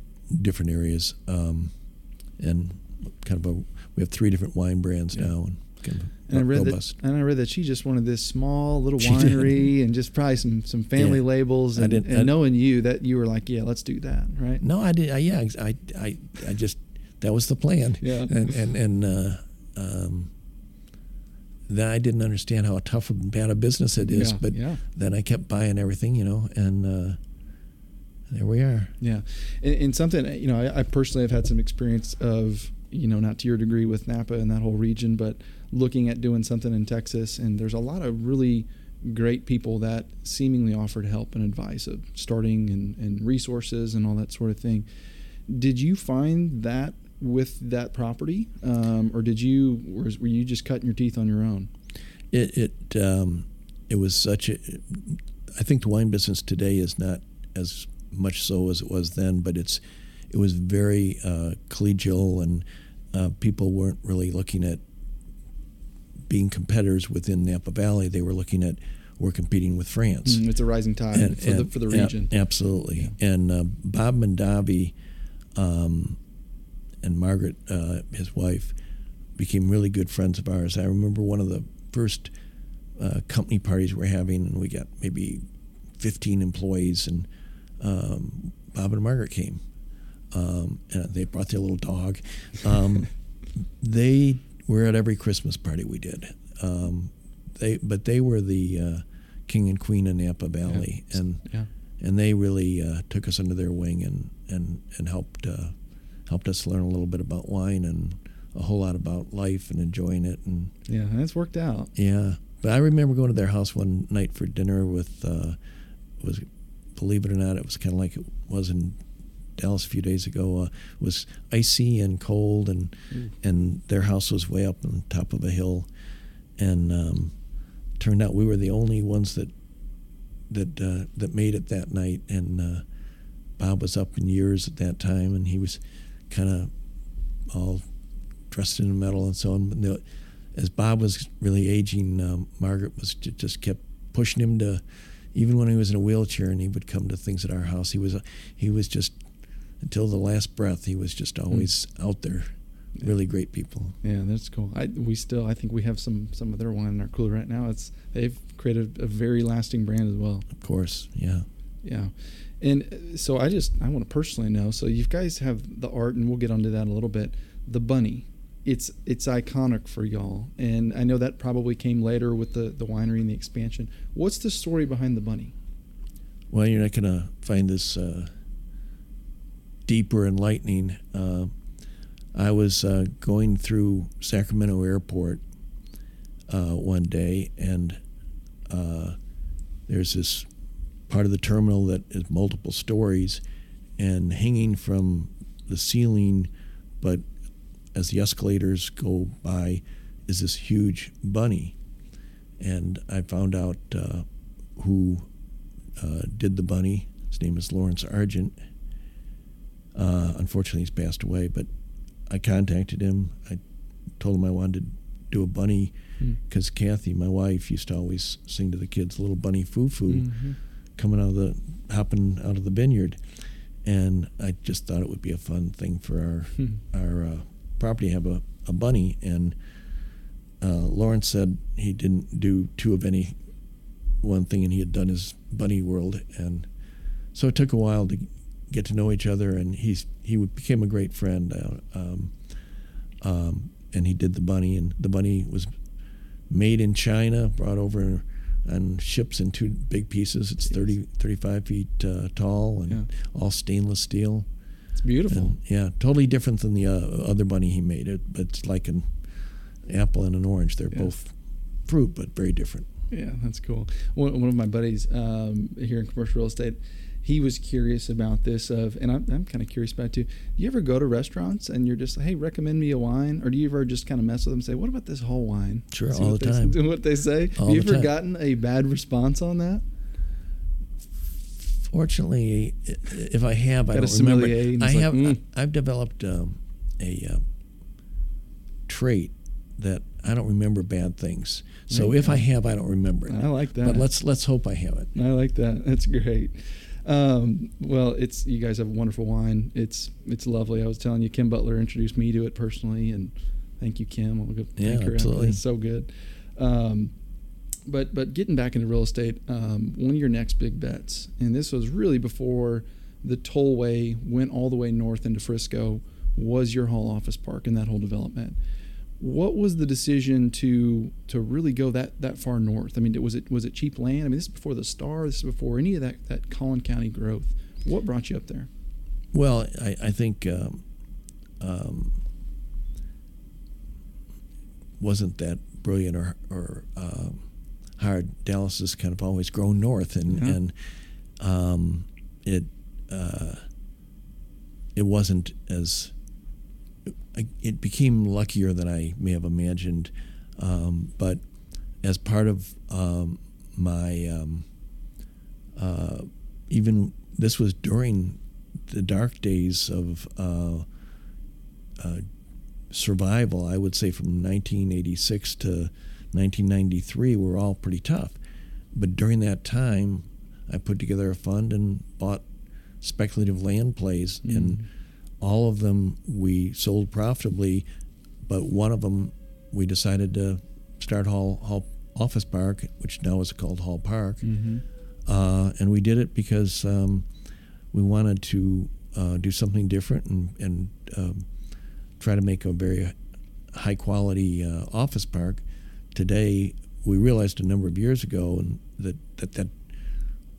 different areas. Um, and kind of a, we have three different wine brands yeah. now. And, kind of and I read that, and I read that she just wanted this small little winery and just probably some some family yeah. labels. And, and knowing you, that you were like, yeah, let's do that, right? No, I did. I, yeah, I, I, I just that was the plan. Yeah, and and and. Uh, um, then I didn't understand how tough and bad a business it is, yeah, but yeah. then I kept buying everything, you know, and uh, there we are. Yeah, and, and something you know, I, I, personally have had some experience of you know, not to your degree with Napa and that whole region, but looking at doing something in Texas, and there's a lot of really great people that seemingly offered help and advice of starting and, and resources and all that sort of thing. Did you find that with that property, um, or did you were you just cutting your teeth on your own? It it um, it was such a. I think the wine business today is not as much so as it was then, but it's it was very uh, collegial and uh, people weren't really looking at being competitors within Napa Valley. They were looking at we're competing with France. Mm, it's a rising tide and, for, and, the, for the region. absolutely. Yeah. And uh, Bob Mondavi um, and Margaret, uh, his wife, became really good friends of ours. I remember one of the first uh, company parties we're having, and we got maybe 15 employees, and um, Bob and Margaret came. Um, and they brought their little dog. Um, they were at every Christmas party we did. Um, they, but they were the uh, king and queen of Napa Valley, yeah. and yeah. and they really uh, took us under their wing and and and helped uh, helped us learn a little bit about wine and a whole lot about life and enjoying it. And yeah, and it's worked out. Yeah, but I remember going to their house one night for dinner with uh, was believe it or not, it was kind of like it was in Dallas a few days ago. Uh, was icy and cold, and mm. and their house was way up on top of a hill, and um, turned out we were the only ones that that uh, that made it that night. And uh, Bob was up in years at that time, and he was kind of all dressed in metal and so on. As Bob was really aging, um, Margaret was just kept pushing him to even when he was in a wheelchair and he would come to things at our house, he was he was just until the last breath, he was just always mm. out there. Really great people. Yeah, that's cool. I we still I think we have some some of their wine in our cooler right now. It's they've created a very lasting brand as well. Of course, yeah, yeah. And uh, so I just I want to personally know. So you guys have the art, and we'll get onto that a little bit. The bunny, it's it's iconic for y'all, and I know that probably came later with the the winery and the expansion. What's the story behind the bunny? Well, you're not gonna find this uh, deeper enlightening. Uh, I was uh, going through Sacramento Airport uh, one day, and uh, there's this part of the terminal that is multiple stories, and hanging from the ceiling, but as the escalators go by, is this huge bunny. And I found out uh, who uh, did the bunny. His name is Lawrence Argent. Uh, unfortunately, he's passed away, but I contacted him. I told him I wanted to do a bunny because mm. Kathy, my wife, used to always sing to the kids "Little Bunny Foo Foo" mm-hmm. coming out of the hopping out of the vineyard, and I just thought it would be a fun thing for our mm. our uh, property to have a, a bunny. And uh, Lawrence said he didn't do two of any one thing, and he had done his bunny world, and so it took a while to get to know each other, and he's he became a great friend. Uh, um, um, and he did the bunny, and the bunny was made in China, brought over on ships in two big pieces. It's 30, 35 feet uh, tall and Yeah. all stainless steel. It's beautiful. And, yeah, totally different than the uh, other bunny he made. It, but it's like an apple and an orange. They're Yeah. both fruit, but very different. Yeah, that's cool. One, one of my buddies um, here in commercial real estate, he was curious about this. Of, and I'm, I'm kind of curious about it too. Do you ever go to restaurants and you're just like, hey, recommend me a wine, or do you ever just kind of mess with them and say, what about this whole wine? Sure, See all the they, time. What they say. All Have you ever gotten a bad response on that? Fortunately, if I have, I Got don't remember. I it's like, have. mm. I, have developed um, a uh, trait that I don't remember bad things. So if I have, I don't remember it. I like that. But let's let's hope I have it. I like that. That's great. Um, well, it's you guys have a wonderful wine. It's it's lovely. I was telling you, Kim Butler introduced me to it personally, and thank you, Kim. I'll go Yeah, absolutely. It's so good. Um, but but getting back into real estate, um, one of your next big bets, and this was really before the tollway went all the way north into Frisco, was your Hall Office Park and that whole development. What was the decision to to really go that that far north? I mean, was it was it cheap land? I mean, this is before the Star. This is before any of that that Collin County growth. What brought you up there? Well, I, I think um, um, wasn't that brilliant or or um, hard. Dallas has kind of always grown north, and Yeah. and um, it uh, it wasn't as it became luckier than I may have imagined. Um, but as part of um, my um, uh, even this was during the dark days of uh, uh, survival. I would say from 1986 to 1993 were all pretty tough. But during that time, I put together a fund and bought speculative land plays, and all of them we sold profitably. But one of them we decided to start Hall, Hall Office Park, which now is called Hall Park. Mm-hmm. Uh, and we did it because um, we wanted to uh, do something different and, and um, try to make a very high quality uh, office park. Today, we realized a number of years ago and that that, that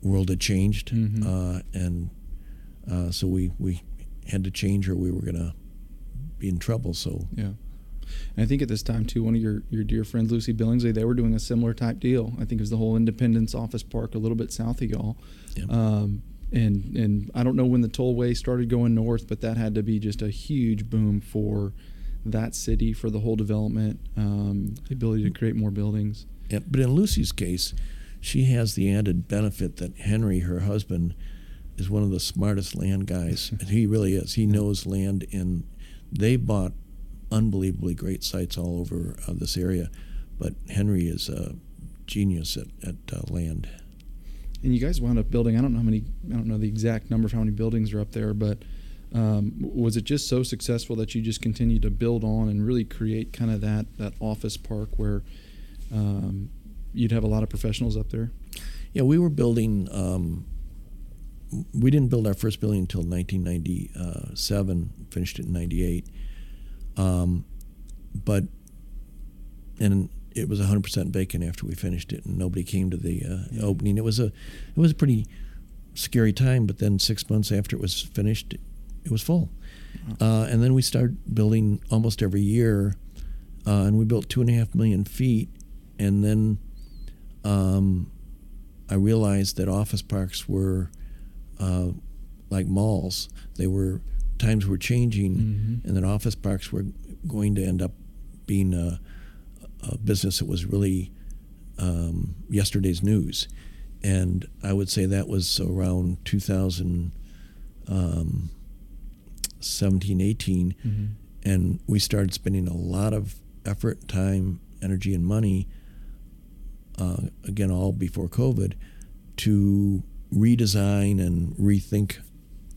world had changed, Mhm. uh, and uh, so we, we had to change or we were going to be in trouble. So Yeah. And I think at this time too, one of your, your dear friends, Lucy Billingsley, they were doing a similar type deal. I think it was the whole Independence Office Park a little bit south of y'all. Yeah. Um, and and I don't know when the tollway started going north, but that had to be just a huge boom for that city, for the whole development, um, the ability to create more buildings. Yeah, but in Lucy's case, she has the added benefit that Henry, her husband, is one of the smartest land guys. and he really is. He knows land, and they bought unbelievably great sites all over uh, this area. But Henry is a genius at, at uh, land. And you guys wound up building. I don't know how many. I don't know the exact number of how many buildings are up there, but um, was it just so successful that you just continued to build on and really create kind of that that office park where um, you'd have a lot of professionals up there? Yeah, we were building. Um, we didn't build our first building until 1997. Finished it in '98. Um, but and it was 100% vacant after we finished it, and nobody came to the uh, Yeah. opening. It was a it was a pretty scary time. But then six months after it was finished, it was full. Uh, and then we started building almost every year, uh, and we built two and a half million feet. And then um, I realized that office parks were uh, like malls. They were times were changing, Mhm. and that office parks were going to end up being a, a business that was really um, yesterday's news. And I would say that was around 2017, um, 18 Mm-hmm. and we started spending a lot of effort, time, energy, and money. Uh, again, all before COVID, to redesign and rethink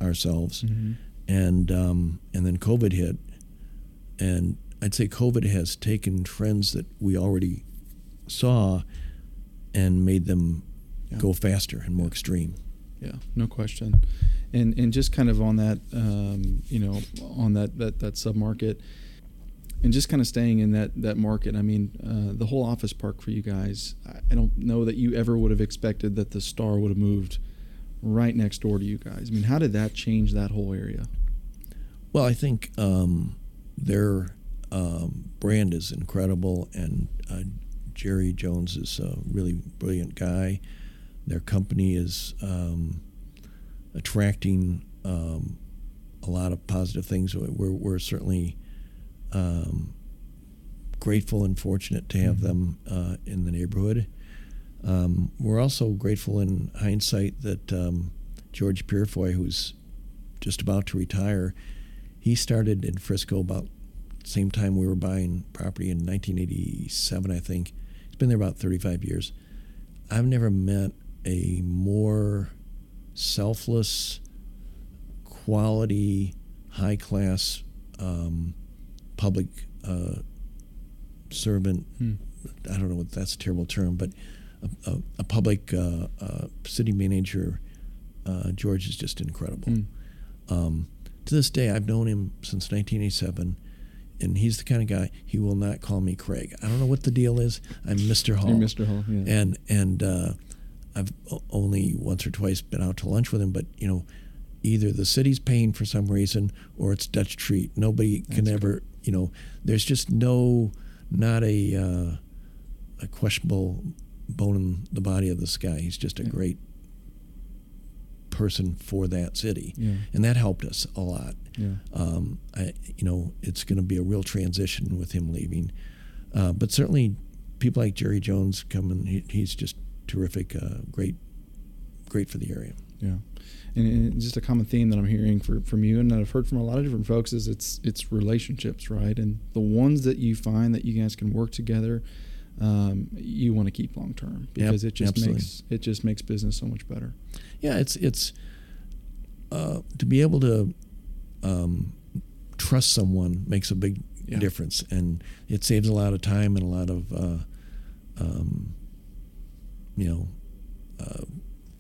ourselves, Mm-hmm. and um, and then COVID hit, and I'd say COVID has taken trends that we already saw, and made them Yeah. go faster and more extreme. Yeah, no question. And and just kind of on that, um, you know, on that that that submarket, And just kind of staying in that that market. I mean, uh, the whole office park for you guys. I, don't know that you ever would have expected that the Star would have moved right next door to you guys. I mean, how did that change that whole area? Well, I think um, their um, brand is incredible, and uh, Jerry Jones is a really brilliant guy. Their company is um, attracting um, a lot of positive things. We're, we're certainly um, grateful and fortunate to have mm-hmm. them uh, in the neighborhood. Um, we're also grateful in hindsight that um, George Purifoy, who's just about to retire, he started in Frisco about the same time we were buying property in 1987, I think. He's been there about 35 years. I've never met a more selfless, quality, high class um, public uh, servant. Hmm. I don't know what that's a terrible term, but a, a, a public uh, uh, city manager. Uh, George is just incredible. Hmm. Um, to this day, I've known him since 1987 and he's the kind of guy he will not call me Craig. I don't know what the deal is. I'm Mr. Hall. You're Mr. Hall, yeah. And and uh, I've only once or twice been out to lunch with him, but you know, either the city's paying for some reason or it's Dutch treat. Nobody can ever, you know, there's just no, not a, uh, a questionable bone in the body of this guy. He's just a yeah. great person for that city, yeah. and that helped us a lot. Yeah. Um, I, you know, it's going to be a real transition with him leaving, uh, but certainly people like Jerry Jones coming, he, he's just terrific, uh, great, great for the area. Yeah, and, just a common theme that I'm hearing for, from you, and that I've heard from a lot of different folks, is it's it's relationships, right? And the ones that you find that you guys can work together, um, you want to keep long term because yep, it just absolutely. makes it just makes business so much better. Yeah, it's it's uh, to be able to um, trust someone makes a big yeah. difference, and it saves a lot of time and a lot of uh, um, you know, uh,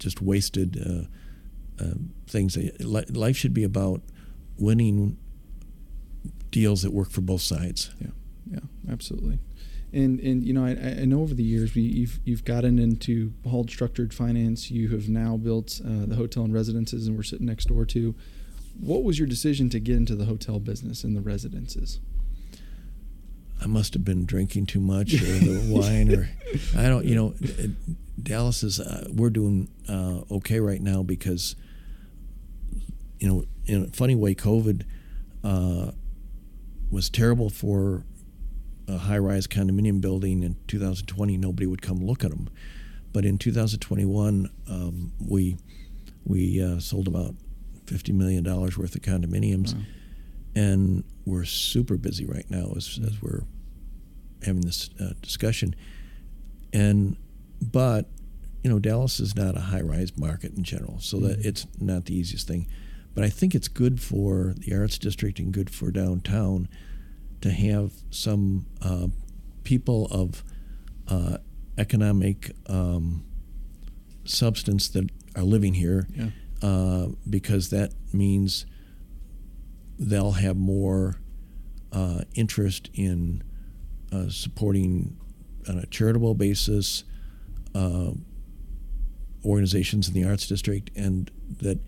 just wasted uh, uh, things. Life should be about winning deals that work for both sides. Yeah, yeah, absolutely. And and you know, I, I know over the years we, you've you've gotten into Hall Structured Finance. You have now built uh, the hotel and residences, and we're sitting next door to. What was your decision to get into the hotel business and the residences? I must have been drinking too much or the wine or I don't you know Dallas is uh, we're doing uh, okay right now because you know in a funny way COVID uh, was terrible for a high-rise condominium building in 2020 nobody would come look at them but in 2021 um, we we uh, sold about 50 million dollars worth of condominiums wow. and we're super busy right now as, as we're having this uh, discussion. And but you know Dallas is not a high-rise market in general, so mm-hmm. that it's not the easiest thing. But I think it's good for the arts district and good for downtown to have some uh, people of uh, economic um, substance that are living here, yeah. uh, because that means they'll have more uh, interest in uh, supporting on a charitable basis uh, organizations in the arts district, and that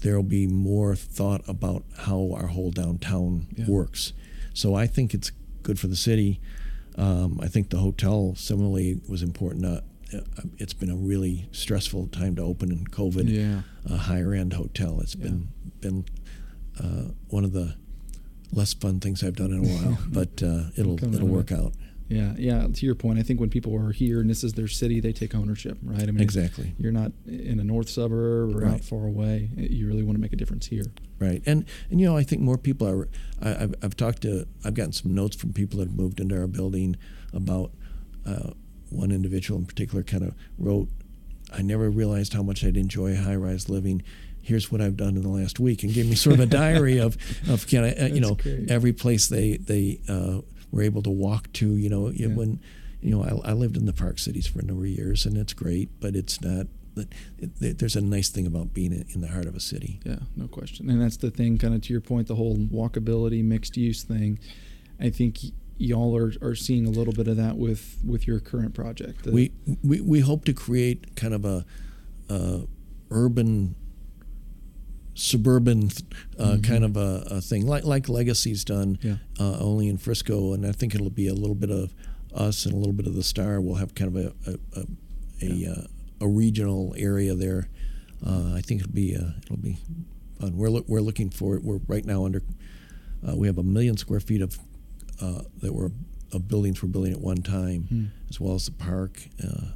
there will be more thought about how our whole downtown yeah. works. So I think it's good for the city. Um, I think the hotel similarly was important. Uh, it's been a really stressful time to open in COVID. Yeah. A higher end hotel. It's yeah. been been uh, one of the less fun things I've done in a while, but uh, it'll it'll work out. Yeah, yeah. To your point, I think when people are here and this is their city, they take ownership, right? I mean, exactly. You're not in a north suburb or right. out far away. You really want to make a difference here, right? And and you know, I think more people are. I, have I've talked to. I've gotten some notes from people that have moved into our building about. Uh, one individual in particular kind of wrote, "I never realized how much I'd enjoy high-rise living." here's what I've done in the last week, and gave me sort of a diary of of kind of uh, you know great. every place they they uh, were able to walk to. You know yeah. when you know I, I, lived in the Park Cities for a number of years, and it's great, but it's not. It, there's a nice thing about being in the heart of a city. Yeah, no question, and that's the thing. Kind of to your point, the whole walkability, mixed use thing. I think y'all are, are seeing a little bit of that with with your current project. We, we we hope to create kind of a, a urban suburban uh, kind of a, a thing like like Legacy's done Yeah. uh, only in Frisco and I think it'll be a little bit of us and a little bit of the star we'll have kind of a a, a, a, uh, a regional area there. Uh, I think it'll be uh, it'll be fun. We're, loo- we're looking for it. We're right now under uh, we have a million square feet of uh, that were of buildings we're building at one time Hmm. as well as the park uh,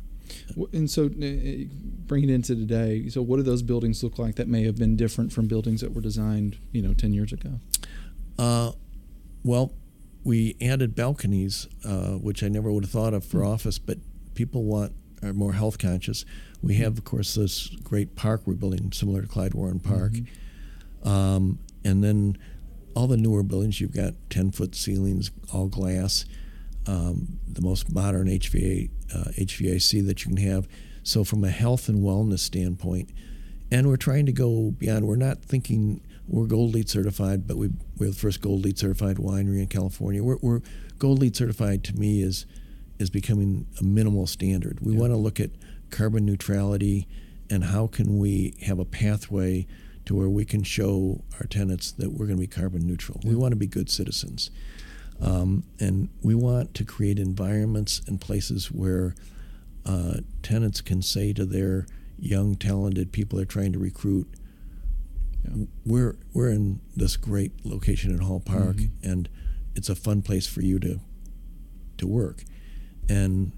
And so, uh, bring it into today. So, what do those buildings look like that may have been different from buildings that were designed, you know, ten years ago? Uh, well, we added balconies, uh, which I never would have thought of for office, but people want are more health conscious. We have, of course, this great park we're building, similar to Clyde Warren Park, um, and then all the newer buildings. You've got ten foot ceilings, all glass, um, the most modern HVA uh, HVAC that you can have. So, from a health and wellness standpoint, and we're trying to go beyond. We're not thinking we're Gold LEED certified, but we, we're the first Gold LEED certified winery in California. We're, we're Gold LEED certified to me is is becoming a minimal standard. We Yeah. want to look at carbon neutrality and how can we have a pathway to where we can show our tenants that we're going to be carbon neutral. We want to be good citizens. Um, and we want to create environments and places where uh, tenants can say to their young, talented people they're trying to recruit, Yeah. "We're we're in this great location in Hall Park, Mhm. and it's a fun place for you to to work." And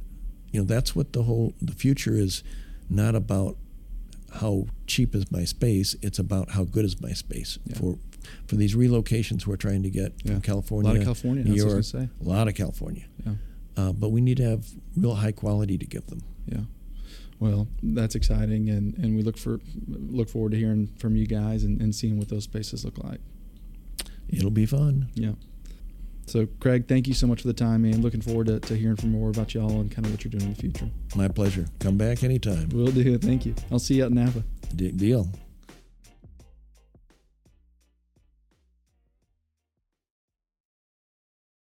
you know that's what the whole the future is not about how cheap is my space it's about how good is my space Yeah. for for these relocations we're trying to get Yeah. from A California lot of California. New That's what I York, say. a lot of California. Yeah. Uh, but we need to have real high quality to give them. Yeah. Well, that's exciting, and, and we look for look forward to hearing from you guys and, and seeing what those spaces look like. It'll be fun. Yeah. So, Craig, thank you so much for the time, man. Looking forward to, to hearing from more about y'all and kind of what you're doing in the future. My pleasure. Come back anytime. We'll do. Thank you. I'll see you out in Napa. D- deal.